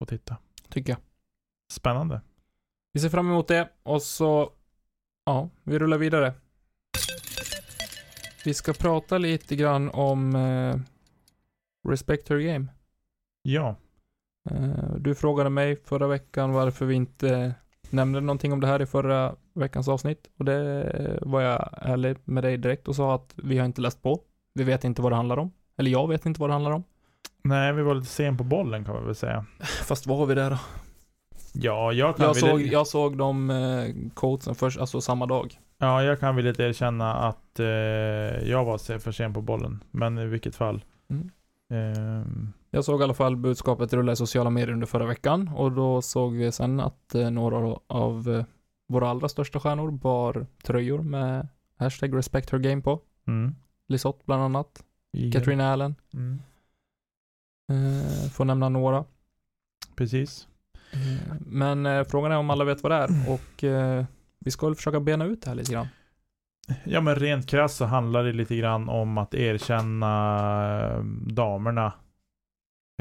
[SPEAKER 1] och titta.
[SPEAKER 2] Tycker jag.
[SPEAKER 1] Spännande.
[SPEAKER 2] Vi ser fram emot det och så, ja, vi rullar vidare. Vi ska prata lite grann om eh, Respect Your Game.
[SPEAKER 1] Ja,
[SPEAKER 2] Eh, du frågade mig förra veckan varför vi inte nämnde någonting om det här i förra veckans avsnitt. Och det var jag ärlig med dig direkt och sa att vi har inte läst på. Vi vet inte vad det handlar om. Eller jag vet inte vad det handlar om.
[SPEAKER 1] nej vi var lite sen på bollen kan man väl säga.
[SPEAKER 2] Fast var vi där då?
[SPEAKER 1] Ja, jag kan,
[SPEAKER 2] Jag såg, jag såg de eh, quotesen först, alltså samma dag.
[SPEAKER 1] ja, jag kan väl lite erkänna att eh, jag var för sen på bollen. Men i vilket fall.
[SPEAKER 2] Mm.
[SPEAKER 1] Ehm,
[SPEAKER 2] Jag såg i alla fall budskapet rulla i sociala medier under förra veckan och då såg vi sen att eh, några av eh, våra allra största stjärnor bar tröjor med hashtag respect her game på.
[SPEAKER 1] mm.
[SPEAKER 2] Lisotte bland annat,
[SPEAKER 1] I-
[SPEAKER 2] Katrin Allen,
[SPEAKER 1] Mm.
[SPEAKER 2] eh, får nämna några.
[SPEAKER 1] Precis.
[SPEAKER 2] Eh, men eh, frågan är om alla vet vad det är och eh, vi ska väl försöka bena ut det här lite grann.
[SPEAKER 1] Ja men rent krasst så handlar det lite grann om att erkänna eh, damerna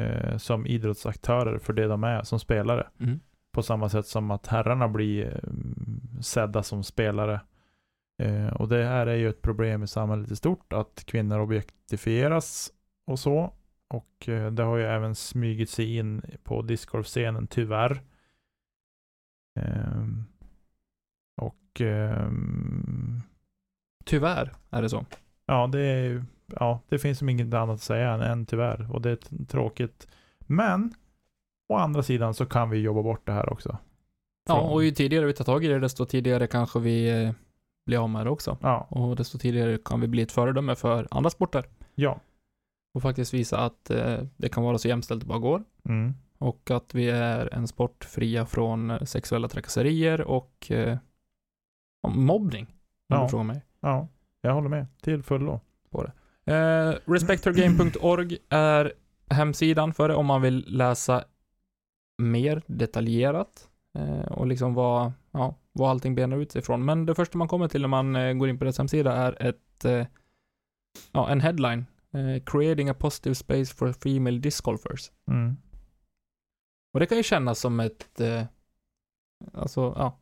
[SPEAKER 1] eh, som idrottsaktörer för det de är som spelare.
[SPEAKER 2] Mm.
[SPEAKER 1] På samma sätt som att herrarna blir eh, sedda som spelare. Eh, och det här är ju ett problem i samhället i stort, att kvinnor objektifieras och så. Och eh, det har ju även smugit sig in på discgolfscenen, tyvärr. Ehm, och ehm,
[SPEAKER 2] Tyvärr är det så.
[SPEAKER 1] Ja, det är ju- ja, det finns som inget annat att säga än, än tyvärr. Och det är tråkigt. Men, å andra sidan så kan vi jobba bort det här också.
[SPEAKER 2] Ja, och ju tidigare vi tar tag i det, desto tidigare kanske vi eh, blir av med det också.
[SPEAKER 1] Ja,
[SPEAKER 2] Och desto tidigare kan vi bli ett föredöme för andra sporter.
[SPEAKER 1] ja.
[SPEAKER 2] Och faktiskt visa att eh, det kan vara så jämställt det bara går.
[SPEAKER 1] Mm.
[SPEAKER 2] Och att vi är en sport fria från sexuella trakasserier och eh, mobbning. Om
[SPEAKER 1] Ja.
[SPEAKER 2] du frågar mig.
[SPEAKER 1] Ja, jag håller med. Till fullo.
[SPEAKER 2] Eh, respecthergame.org är hemsidan för det om man vill läsa mer detaljerat eh, och liksom vad, ja, vad allting benar ut sig ifrån. Men det första man kommer till när man eh, går in på deras hemsida är ett, eh, ja, en headline. Eh, Creating a positive space for female disc golfers.
[SPEAKER 1] Mm.
[SPEAKER 2] Och det kan ju kännas som ett, eh, alltså, ja,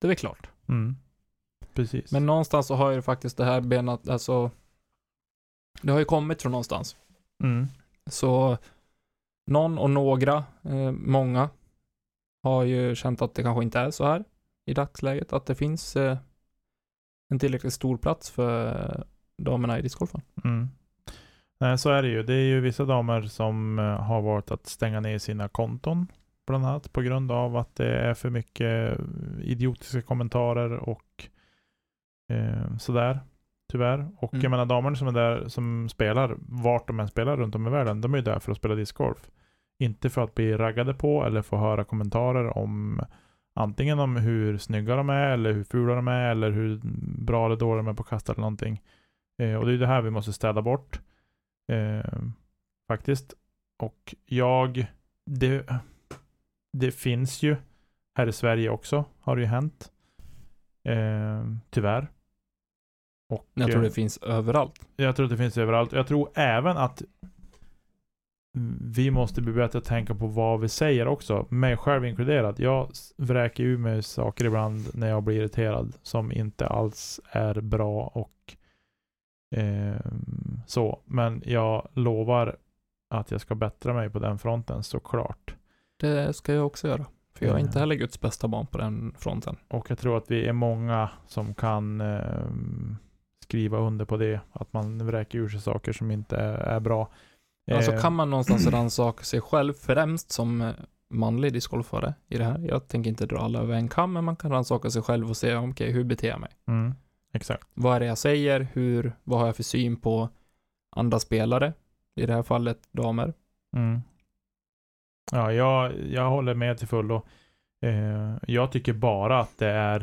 [SPEAKER 2] det är väl klart.
[SPEAKER 1] Mm. Precis.
[SPEAKER 2] Men någonstans så har ju faktiskt det här benat, alltså, det har ju kommit från någonstans.
[SPEAKER 1] mm.
[SPEAKER 2] Så någon och några, eh, många, har ju känt att det kanske inte är så här i dagsläget. Att det finns eh, en tillräckligt stor plats för damerna i discgolfen.
[SPEAKER 1] Mm. Nej, så är det ju. Det är ju vissa damer som eh, har valt att stänga ner sina konton. Bland annat på grund av att det är för mycket eh, idiotiska kommentarer och eh, sådär. Tyvärr. Och
[SPEAKER 2] Mm.
[SPEAKER 1] jag menar damerna som är där som spelar, vart de än spelar runt om i världen, de är ju där för att spela discgolf. Inte för att bli raggade på eller få höra kommentarer om antingen om hur snygga de är eller hur fula de är eller hur bra eller dåliga de är på att kasta eller någonting. Eh, och det är det här vi måste städa bort. Eh, faktiskt. Och jag, det, det finns ju här i Sverige också, har det ju hänt. Eh, tyvärr. Och,
[SPEAKER 2] Jag tror
[SPEAKER 1] eh,
[SPEAKER 2] det finns överallt.
[SPEAKER 1] jag tror att det finns överallt. Jag tror även att vi måste bli bättre att tänka på vad vi säger också. Mig själv inkluderad. Jag vräker ur mig saker ibland när jag blir irriterad som inte alls är bra och ehm, så. Men jag lovar att jag ska bättra mig på den fronten såklart.
[SPEAKER 2] Det ska jag också göra. För jag är inte heller Guds bästa barn på den fronten.
[SPEAKER 1] Och jag tror att vi är många som kan ehm, skriva under på det. Att man vräker ur sig saker som inte är, bra.
[SPEAKER 2] Alltså kan man någonstans rannsaka sig själv främst som eh, manlig discgolfare i det här. Jag tänker inte dra alla över en kam, men man kan rannsaka sig själv och se, okej, hur beter jag mig?
[SPEAKER 1] Mm, exakt.
[SPEAKER 2] Vad är det jag säger? Hur, vad har jag för syn på andra spelare? I det här fallet damer.
[SPEAKER 1] Mm. Ja, jag, jag håller med till fullo. Eh, jag tycker bara att det är,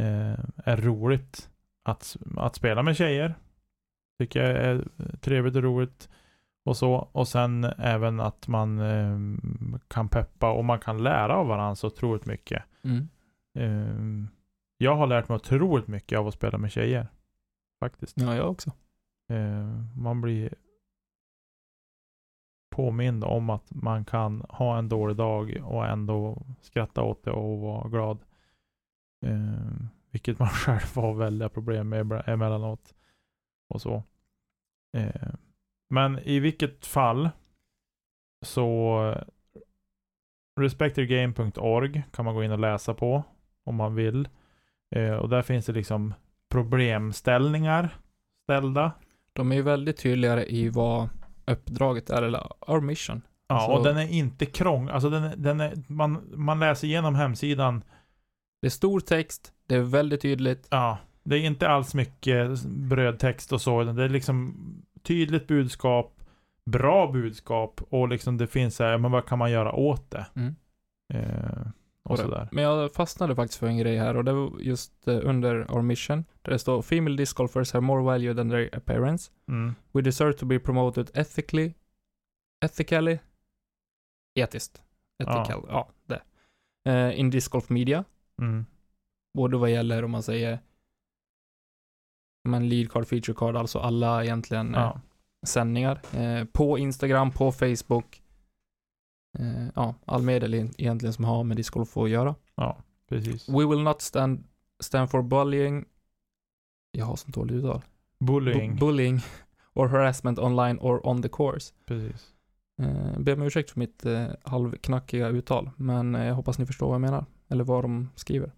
[SPEAKER 1] eh, är roligt att, att spela med tjejer. Tycker jag är trevligt och roligt. Och så. Och sen även att man eh, kan peppa och man kan lära av varandra så otroligt mycket.
[SPEAKER 2] Mm.
[SPEAKER 1] Eh, jag har lärt mig otroligt mycket av att spela med tjejer. Faktiskt.
[SPEAKER 2] Ja, jag också.
[SPEAKER 1] Eh, man blir påmind om att man kan ha en dålig dag och ändå skratta åt det och vara glad. Vilket man själv har väldiga problem med emellanåt. Och så. Eh, men i vilket fall så respectyourgame.org kan man gå in och läsa på om man vill. Eh, och där finns det liksom problemställningar ställda.
[SPEAKER 2] De är ju väldigt tydligare i vad uppdraget är, eller our mission.
[SPEAKER 1] Ja,
[SPEAKER 2] Alltså-
[SPEAKER 1] och den är inte krång. Alltså den den är, man, man läser igenom hemsidan.
[SPEAKER 2] Det är stor text, det är väldigt tydligt.
[SPEAKER 1] Ja, det är inte alls mycket brödtext och så. Det är liksom tydligt budskap, bra budskap och liksom det finns så här, men vad kan man göra åt det?
[SPEAKER 2] Mm.
[SPEAKER 1] Eh, och sådär.
[SPEAKER 2] Men jag fastnade faktiskt för en grej här och det var just eh, under our mission. Där det står Female disc golfers have more value than their appearance.
[SPEAKER 1] Mm.
[SPEAKER 2] We deserve to be promoted ethically. Ethically? Etiskt. Ethical, ja, det. Eh, in disc golf media.
[SPEAKER 1] Mm.
[SPEAKER 2] Både vad gäller om man säger men lead card, feature card, alltså alla egentligen eh,
[SPEAKER 1] Ja.
[SPEAKER 2] sändningar. Eh, på Instagram, på Facebook. Eh, ja, all medel egentligen som har med discgolf att göra.
[SPEAKER 1] Precis.
[SPEAKER 2] We will not stand, stand for bullying. Jag har sånt dåligt uttal.
[SPEAKER 1] Bullying.
[SPEAKER 2] Bu- bullying or harassment online or on the course.
[SPEAKER 1] Precis.
[SPEAKER 2] Eh, ber om ursäkt för mitt eh, halvknackiga uttal, men eh, jag hoppas ni förstår vad jag menar. Eller vad de skriver.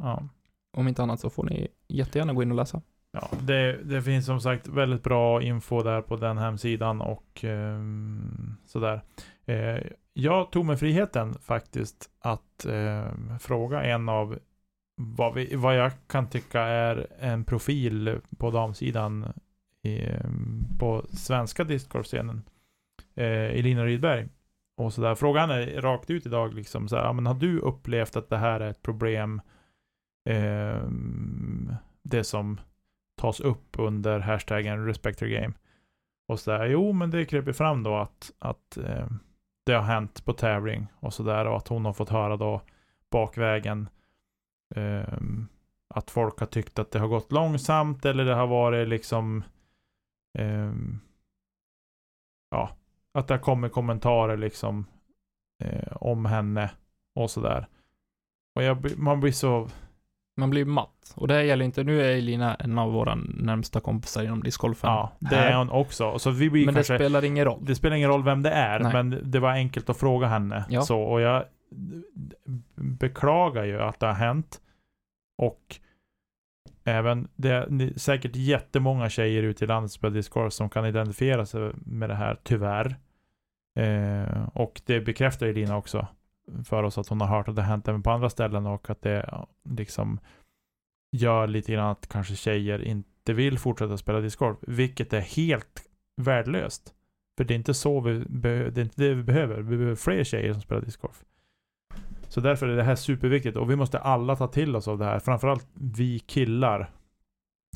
[SPEAKER 1] Ja.
[SPEAKER 2] Om inte annat så får ni jättegärna gå in och läsa.
[SPEAKER 1] Ja, det, det finns som sagt väldigt bra info där på den hemsidan och ehm, sådär. Eh, jag tog mig friheten faktiskt att ehm, fråga en av vad, vi, vad jag kan tycka är en profil på damsidan ehm, på svenska discgolfscenen. Eh, Elina Rydberg. Och sådär. Frågan är rakt ut idag liksom så här, ja, men har du upplevt att det här är ett problem? Eh, det som tas upp under hashtaggen respect your game. Och sådär, jo men det kryper fram då att, att eh, det har hänt på tävling och sådär och att hon har fått höra då bakvägen eh, att folk har tyckt att det har gått långsamt eller det har varit liksom eh, ja, att det har kommit kommentarer liksom eh, om henne och sådär. Och jag, man blir så,
[SPEAKER 2] man blir matt. Och det här gäller inte, nu är Elina en av våra närmsta kompisar inom discgolfen.
[SPEAKER 1] ja, det
[SPEAKER 2] här.
[SPEAKER 1] är hon också. Så vi blir
[SPEAKER 2] Men det
[SPEAKER 1] kanske
[SPEAKER 2] spelar ingen roll.
[SPEAKER 1] Det spelar ingen roll vem det är,
[SPEAKER 2] Nej.
[SPEAKER 1] men det var enkelt att fråga henne.
[SPEAKER 2] Ja.
[SPEAKER 1] Så, och jag beklagar ju att det har hänt. Och även, det är säkert jättemånga tjejer ute i landet som spelar discgolf som kan identifiera sig med det här, tyvärr. Eh, och det bekräftar ju Lina också för oss att hon har hört att det hänt även på andra ställen och att det liksom gör lite grann att kanske tjejer inte vill fortsätta spela discgolf, vilket är helt värdelöst. För det är inte så vi, det är inte det vi behöver. Vi behöver fler tjejer som spelar discgolf. Så därför är det här superviktigt och vi måste alla ta till oss av det här. Framförallt vi killar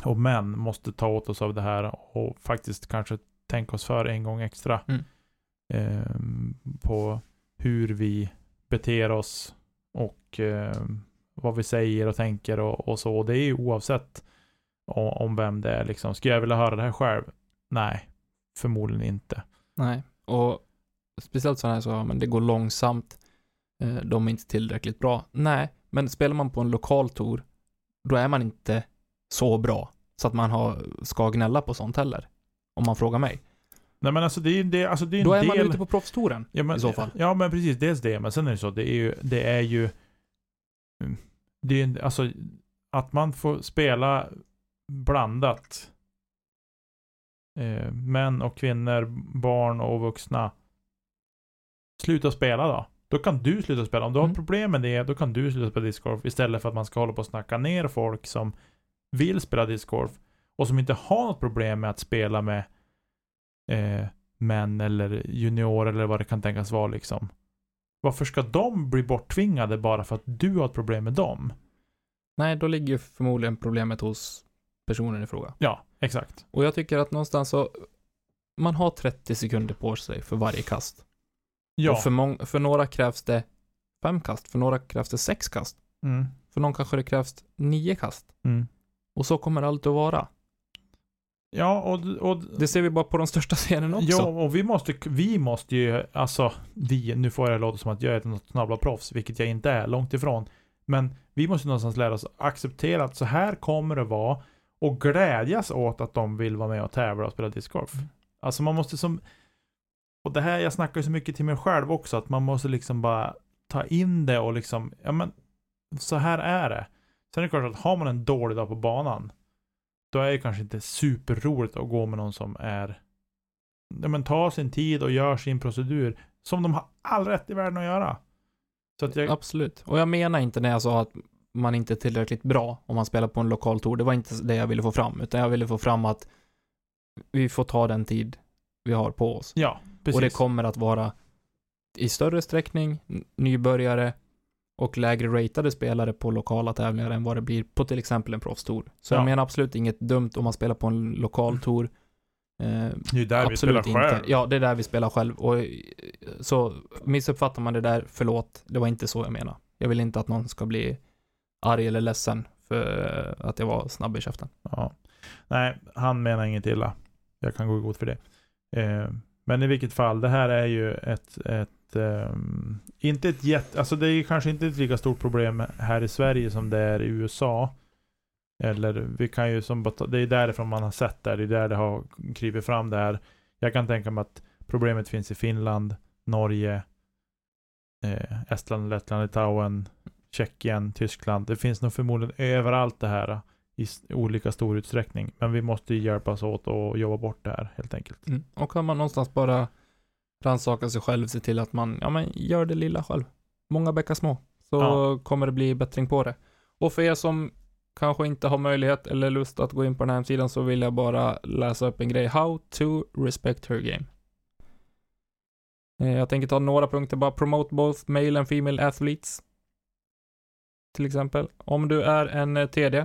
[SPEAKER 1] och män måste ta åt oss av det här och faktiskt kanske tänka oss för en gång extra.
[SPEAKER 2] Mm.
[SPEAKER 1] ehm, på hur vi beter oss och eh, vad vi säger och tänker och, och så. Och det är ju oavsett om, om vem det är liksom. Skulle jag vilja höra det här själv? Nej, förmodligen inte.
[SPEAKER 2] Nej, och speciellt sådana här så, men det går långsamt. Eh, de är inte tillräckligt bra. Nej, men spelar man på en lokal tour, då är man inte så bra så att man har, ska gnälla på sånt heller. Om man frågar mig.
[SPEAKER 1] Nej men alltså det är det, alltså det är en
[SPEAKER 2] Då är
[SPEAKER 1] del...
[SPEAKER 2] man ute på proffstouren
[SPEAKER 1] ja, men,
[SPEAKER 2] i så fall.
[SPEAKER 1] Ja men precis, dels det. Men sen är det så, det är ju, det är ju... Det är alltså att man får spela blandat. Eh, män och kvinnor, barn och vuxna. Sluta spela då. Då kan du sluta spela. Om du har
[SPEAKER 2] Mm.
[SPEAKER 1] problem med det, då kan du sluta spela discgolf istället för att man ska hålla på och snacka ner folk som vill spela discgolf och som inte har något problem med att spela med eh, män eller juniorer eller vad det kan tänkas vara liksom. Varför ska de bli borttvingade bara för att du har ett problem med dem?
[SPEAKER 2] Nej, då ligger ju förmodligen problemet hos personen i fråga.
[SPEAKER 1] Ja, exakt.
[SPEAKER 2] Och jag tycker att någonstans så, man har 30 sekunder på sig för varje kast.
[SPEAKER 1] Ja.
[SPEAKER 2] Och för, mång- för några krävs det fem kast, för några krävs det sex kast.
[SPEAKER 1] Mm.
[SPEAKER 2] För någon kanske det krävs nio kast.
[SPEAKER 1] Mm.
[SPEAKER 2] Och så kommer det alltid att vara.
[SPEAKER 1] Ja, och, och
[SPEAKER 2] Det ser vi bara på de största scenerna också.
[SPEAKER 1] Ja, och vi måste, vi måste ju, alltså, vi, nu får jag låta som att jag är något snabbla proffs, vilket jag inte är, långt ifrån. Men vi måste någonstans lära oss acceptera att så här kommer det vara och glädjas åt att de vill vara med och tävla och spela discgolf.
[SPEAKER 2] Mm.
[SPEAKER 1] Alltså man måste som, och det här, jag snackar ju så mycket till mig själv också, att man måste liksom bara ta in det och liksom, ja men, så här är det. Sen är det klart att har man en dålig dag på banan, då är det kanske inte superroligt att gå med någon som är ja, men tar sin tid och gör sin procedur som de har all rätt i världen att göra. Så att jag,
[SPEAKER 2] Absolut. Och jag menar inte när jag sa att man inte är tillräckligt bra om man spelar på en lokal tour. Det var inte det jag ville få fram, utan jag ville få fram att vi får ta den tid vi har på oss.
[SPEAKER 1] ja, precis.
[SPEAKER 2] Och det kommer att vara i större sträckning nybörjare och lägre ratade spelare på lokala tävlingar än vad det blir på till exempel en proffstour. Så
[SPEAKER 1] Ja.
[SPEAKER 2] jag menar absolut inget dumt om man spelar på en lokal tour. Eh,
[SPEAKER 1] det är där vi
[SPEAKER 2] absolut
[SPEAKER 1] spelar själv.
[SPEAKER 2] inte. Ja, det är där vi spelar själv. Och, eh, så missuppfattar man det där, förlåt, det var inte så jag menar. Jag vill inte att någon ska bli arg eller ledsen för att jag var snabb i käften.
[SPEAKER 1] Ja. Nej, han menar inget illa. Jag kan gå i god för det. Eh, men i vilket fall, det här är ju ett, ett ehm, inte ett jätte, alltså det är kanske inte ett lika stort problem här i Sverige som det är i USA. Eller vi kan ju som, det är därifrån man har sett det, det är där det har krivit fram det här. Jag kan tänka mig att problemet finns i Finland, Norge, eh, Estland, Lettland, Litauen, Tjeckien, Tyskland. Det finns nog förmodligen överallt det här i olika stor utsträckning. Men vi måste ju hjälpas åt och jobba bort det här helt enkelt.
[SPEAKER 2] Mm. Och kan man någonstans bara rannsaka sig själv, se till att man, ja men gör det lilla själv. Många bäckar små. Så
[SPEAKER 1] Ja.
[SPEAKER 2] kommer det bli bättring på det. Och för er som kanske inte har möjlighet eller lust att gå in på den här hemsidan så vill jag bara läsa upp en grej. How to respect her game. Eh, Jag tänker ta några punkter bara. Promote both male and female athletes. Till exempel. Om du är en eh, TD.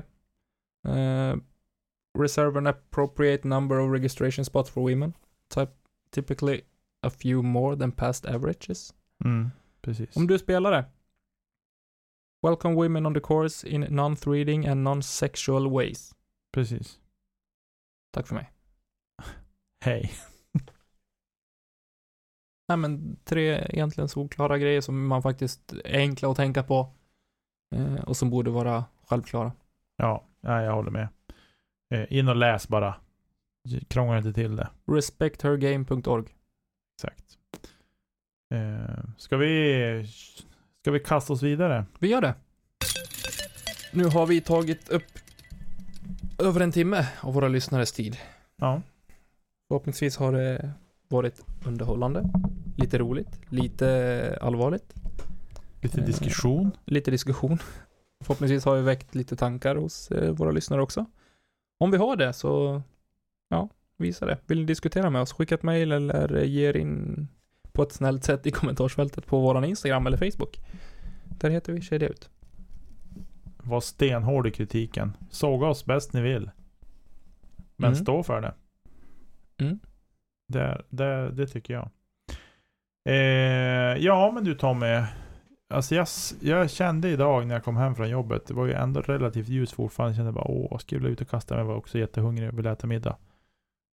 [SPEAKER 2] Eh, reserve an appropriate number of registration spots for women. Type, typically a few more than past averages.
[SPEAKER 1] Mm, precis.
[SPEAKER 2] Om du är spelare. Welcome women on the course in non-threading and non-sexual ways.
[SPEAKER 1] Precis.
[SPEAKER 2] Tack för mig.
[SPEAKER 1] Hej.
[SPEAKER 2] Nej men tre egentligen solklara grejer som man faktiskt är enkla att tänka på. Eh, och som borde vara självklara.
[SPEAKER 1] Ja, ja, jag håller med. Eh, in och läs bara. Krångla inte till det.
[SPEAKER 2] Respecthergame.org.
[SPEAKER 1] Exakt. Eh, ska vi Ska vi kasta oss vidare?
[SPEAKER 2] Vi gör det. Nu har vi tagit upp över en timme av våra lyssnares tid.
[SPEAKER 1] Ja.
[SPEAKER 2] Förhoppningsvis har det varit underhållande, lite roligt, lite allvarligt,
[SPEAKER 1] Lite
[SPEAKER 2] Eh,
[SPEAKER 1] diskussion.
[SPEAKER 2] lite diskussion. Förhoppningsvis har vi väckt lite tankar hos eh, våra lyssnare också. Om vi har det så, ja, visa det. Vill ni diskutera med oss, skicka ett mejl eller ge er in på ett snällt sätt i kommentarsfältet på våran Instagram eller Facebook. Där heter vi Kedja Ut.
[SPEAKER 1] Var stenhård i kritiken. Såga oss bäst ni vill. Men
[SPEAKER 2] Mm.
[SPEAKER 1] stå för det.
[SPEAKER 2] Mm.
[SPEAKER 1] Det, det, det tycker jag. Eh, ja, men du Tommy. Alltså jag, jag kände idag när jag kom hem från jobbet, det var ju ändå relativt ljust fortfarande. Jag kände bara åh, jag skulle ut och kasta mig. Jag var också jättehungrig och ville äta middag.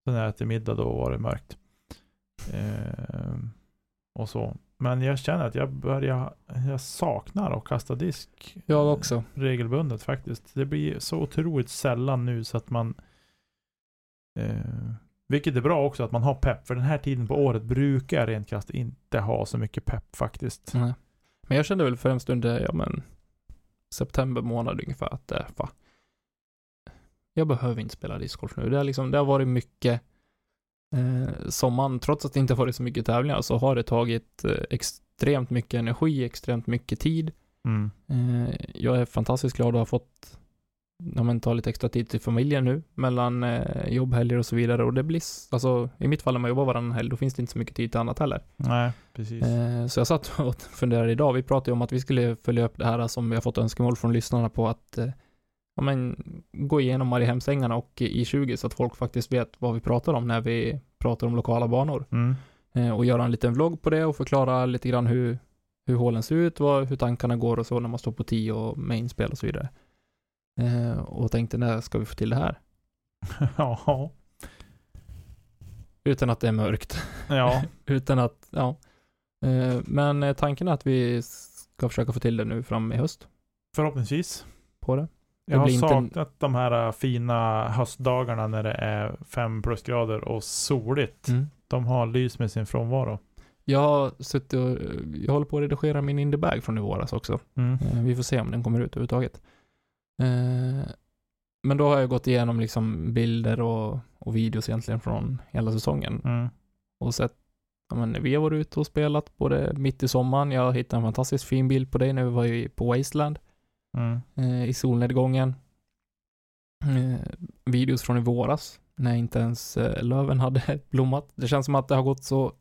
[SPEAKER 1] Så när jag äter middag då var det mörkt. Eh, och så. Men jag känner att jag börjar, jag saknar att kasta disk.
[SPEAKER 2] Jag också.
[SPEAKER 1] regelbundet faktiskt. Det blir så otroligt sällan nu så att man eh, vilket är bra också att man har pepp. För den här tiden på året brukar jag rent krasst inte ha så mycket pepp faktiskt.
[SPEAKER 2] Nej. Men jag kände väl främst under, ja men, september månad ungefär att det, fa, jag behöver inte spela discgolf nu. Det, är liksom, det har varit mycket eh, sommaren, trots att det inte har varit så mycket tävlingar, så har det tagit eh, extremt mycket energi, extremt mycket tid.
[SPEAKER 1] Mm.
[SPEAKER 2] Eh, jag är fantastiskt glad att ha fått ja, men, ta lite extra tid till familjen nu, mellan eh, jobbhelger och så vidare. Och det blir, alltså i mitt fall när man jobbar varannan helg, då finns det inte så mycket tid till annat heller.
[SPEAKER 1] Nej, precis.
[SPEAKER 2] Eh, så jag satt och funderade idag, vi pratade ju om att vi skulle följa upp det här som vi har fått önskemål från lyssnarna på att eh, men, gå igenom Mariehemsängarna och I20 så att folk faktiskt vet vad vi pratar om när vi pratar om lokala banor.
[SPEAKER 1] Mm.
[SPEAKER 2] Eh, och göra en liten vlogg på det och förklara lite grann hur, hur hålen ser ut, vad, hur tankarna går och så när man står på 10 och mainspel och så vidare. Eh, och tänkte när ska vi få till det här?
[SPEAKER 1] ja.
[SPEAKER 2] Utan att det är mörkt.
[SPEAKER 1] Ja.
[SPEAKER 2] Utan att, ja. Eh, men eh, tanken är att vi ska försöka få till det nu fram i höst
[SPEAKER 1] Förhoppningsvis.
[SPEAKER 2] på det.
[SPEAKER 1] Jag har
[SPEAKER 2] blir inte
[SPEAKER 1] saknat de här äh, fina höstdagarna när det är fem plusgrader och soligt.
[SPEAKER 2] Mm.
[SPEAKER 1] De har lyst med sin frånvaro.
[SPEAKER 2] Jag har suttit och, jag håller på att redigera min indiebag från i våras också.
[SPEAKER 1] Mm.
[SPEAKER 2] Eh, Vi får se om den kommer ut överhuvudtaget. Eh, Men då har jag gått igenom liksom bilder och, och videos egentligen från hela säsongen
[SPEAKER 1] Mm.
[SPEAKER 2] och sett, ja men vi har varit ute och spelat både mitt i sommaren, jag hittade en fantastiskt fin bild på dig när vi var på Wasteland
[SPEAKER 1] Mm.
[SPEAKER 2] eh, i solnedgången. Eh, videos från i våras när inte ens eh, löven hade blommat. Det känns som att det har gått så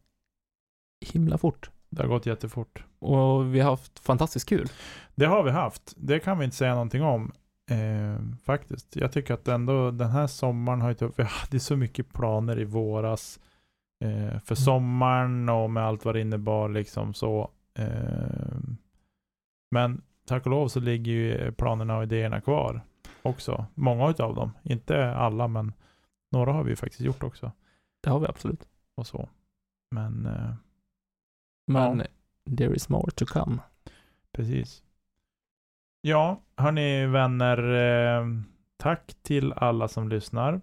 [SPEAKER 2] himla fort
[SPEAKER 1] Det har gått jättefort.
[SPEAKER 2] och vi har haft fantastiskt kul.
[SPEAKER 1] Det har vi haft. Det kan vi inte säga någonting om. Eh, faktiskt. Jag tycker att ändå den här sommaren har inte, vi hade så mycket planer i våras. Eh, för sommaren och med allt vad det innebar liksom så. Eh, men tack och lov så ligger ju planerna och idéerna kvar också. Många utav dem. Inte alla men några har vi ju faktiskt gjort också.
[SPEAKER 2] Det har vi absolut.
[SPEAKER 1] Och så. Men eh,
[SPEAKER 2] Men
[SPEAKER 1] Ja.
[SPEAKER 2] there is more to come.
[SPEAKER 1] Precis. Ja, hörni vänner. Eh, tack till alla som lyssnar.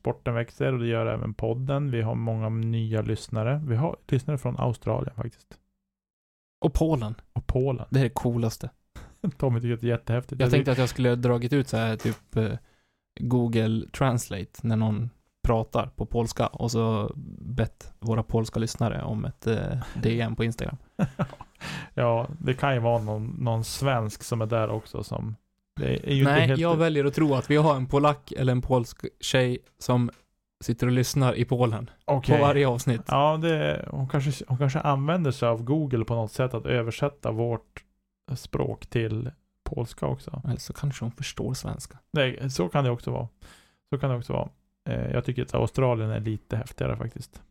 [SPEAKER 1] Sporten växer och det gör även podden. Vi har många nya lyssnare. Vi har lyssnare från Australien faktiskt.
[SPEAKER 2] Och Polen.
[SPEAKER 1] Och Polen.
[SPEAKER 2] Det är det coolaste.
[SPEAKER 1] Tommy tycker att det är jättehäftigt.
[SPEAKER 2] Jag tänkte att jag skulle dragit ut så här typ eh, Google Translate när någon pratar på polska och så bett våra polska lyssnare om ett eh, DM på Instagram.
[SPEAKER 1] ja, det kan ju vara någon, någon svensk som är där också som...
[SPEAKER 2] Nej,
[SPEAKER 1] helt...
[SPEAKER 2] jag väljer att tro att vi har en polack eller en polsk tjej som sitter och lyssnar i Polen
[SPEAKER 1] Okej.
[SPEAKER 2] på varje avsnitt.
[SPEAKER 1] Ja, det, hon, kanske, hon kanske använder sig av Google på något sätt att översätta vårt språk till polska också.
[SPEAKER 2] Eller så kanske hon förstår svenska.
[SPEAKER 1] Nej, så kan det också vara. Så kan det också vara. Eh, jag tycker att Australien är lite häftigare faktiskt.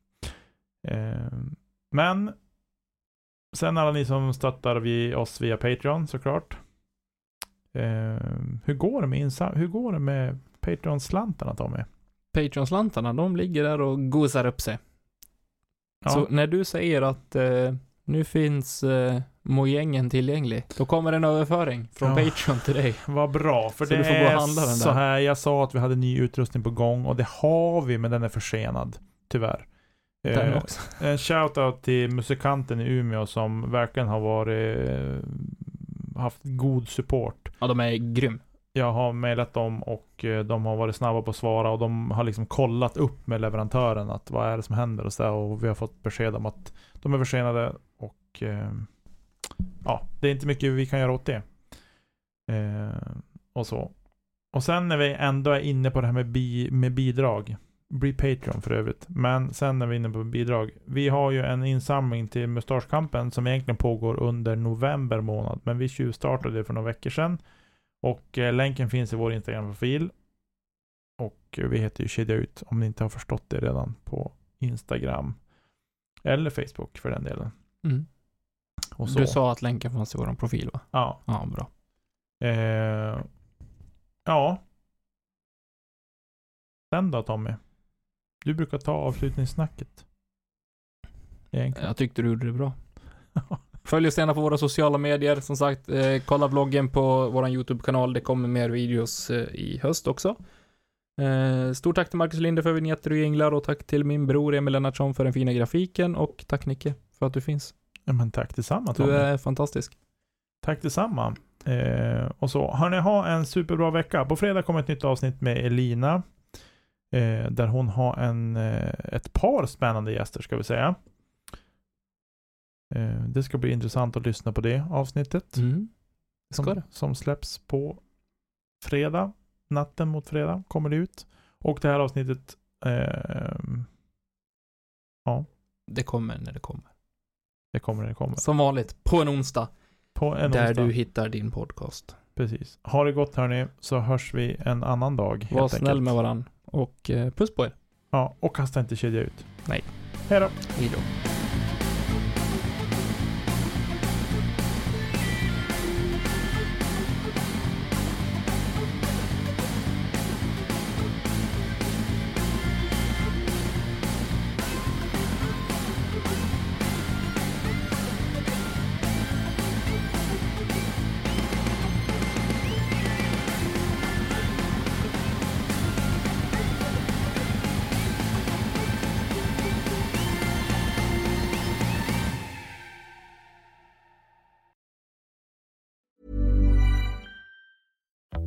[SPEAKER 1] Eh, men sen alla ni som stöttar vi oss via Patreon såklart. Eh, hur går det med hur går det med Patreon-slantarna Tommy?
[SPEAKER 2] Patreon-slantarna, de ligger där och gosar upp sig.
[SPEAKER 1] Ja,
[SPEAKER 2] Så när du säger att eh, nu finns eh, mojängen tillgänglig, då kommer en överföring från
[SPEAKER 1] Ja.
[SPEAKER 2] Patreon till dig.
[SPEAKER 1] vad bra. För
[SPEAKER 2] Så
[SPEAKER 1] det
[SPEAKER 2] du får gå och handla den
[SPEAKER 1] så
[SPEAKER 2] där.
[SPEAKER 1] här. Jag sa att vi hade ny utrustning på gång och det har vi, men den är försenad. Tyvärr.
[SPEAKER 2] Den
[SPEAKER 1] Eh,
[SPEAKER 2] också.
[SPEAKER 1] En shoutout till musikanten i Umeå som verkligen har varit eh, haft god support.
[SPEAKER 2] Ja, de är grym.
[SPEAKER 1] Jag har mejlat dem och eh, de har varit snabba på att svara och de har liksom kollat upp med leverantören att vad är det som händer och så där, och vi har fått besked om att de är försenade och eh, ja, det är inte mycket vi kan göra åt det. Eh, och så. Och sen när vi ändå är inne på det här med, bi, med bidrag. Bli Patreon för övrigt. Men sen när vi är inne på bidrag. Vi har ju en insamling till Mustaschkampen som egentligen pågår under november månad. Men vi tjuvstartade det för några veckor sedan. Och eh, länken finns i vår Instagram-profil. Och eh, vi heter ju Kedja Ut om ni inte har förstått det redan på Instagram. Eller Facebook för den delen.
[SPEAKER 2] Mm.
[SPEAKER 1] Och så.
[SPEAKER 2] Du sa att länken fanns i vår profil va?
[SPEAKER 1] Ja.
[SPEAKER 2] Ja, bra.
[SPEAKER 1] Eh, ja. Sen då Tommy? Du brukar ta avslutningssnacket. Egentligen.
[SPEAKER 2] Jag tyckte du gjorde det bra. Följ oss gärna på våra sociala medier. Som sagt, eh, kolla vloggen på vår YouTube-kanal. Det kommer mer videos eh, i höst också. Eh, stort tack till Marcus Linde för vignetter och jinglar och tack till min bror Emil Lennartsson för den fina grafiken och tack Nicke för att du finns.
[SPEAKER 1] Ja, men tack detsamma Tommy.
[SPEAKER 2] Du är fantastisk.
[SPEAKER 1] Tack detsamma. Eh, och så. Hörni, ha en superbra vecka. På fredag kommer ett nytt avsnitt med Elina. Eh, där hon har en, eh, ett par spännande gäster ska vi säga. Eh, det ska bli intressant att lyssna på det avsnittet.
[SPEAKER 2] Mm.
[SPEAKER 1] Som,
[SPEAKER 2] det.
[SPEAKER 1] som släpps på fredag. Natten mot fredag kommer det ut. Och det här avsnittet ehm, Ja,
[SPEAKER 2] Det kommer när det kommer.
[SPEAKER 1] Det kommer det kommer.
[SPEAKER 2] Som vanligt, på en onsdag.
[SPEAKER 1] På en
[SPEAKER 2] där
[SPEAKER 1] onsdag.
[SPEAKER 2] du hittar din podcast.
[SPEAKER 1] Precis. Ha det gott hörni, så hörs vi en annan dag.
[SPEAKER 2] Var snäll
[SPEAKER 1] enkelt.
[SPEAKER 2] med varann. Och eh, puss på er.
[SPEAKER 1] Ja, och kasta inte kedja ut.
[SPEAKER 2] Nej.
[SPEAKER 1] Hej då.
[SPEAKER 2] Hej då.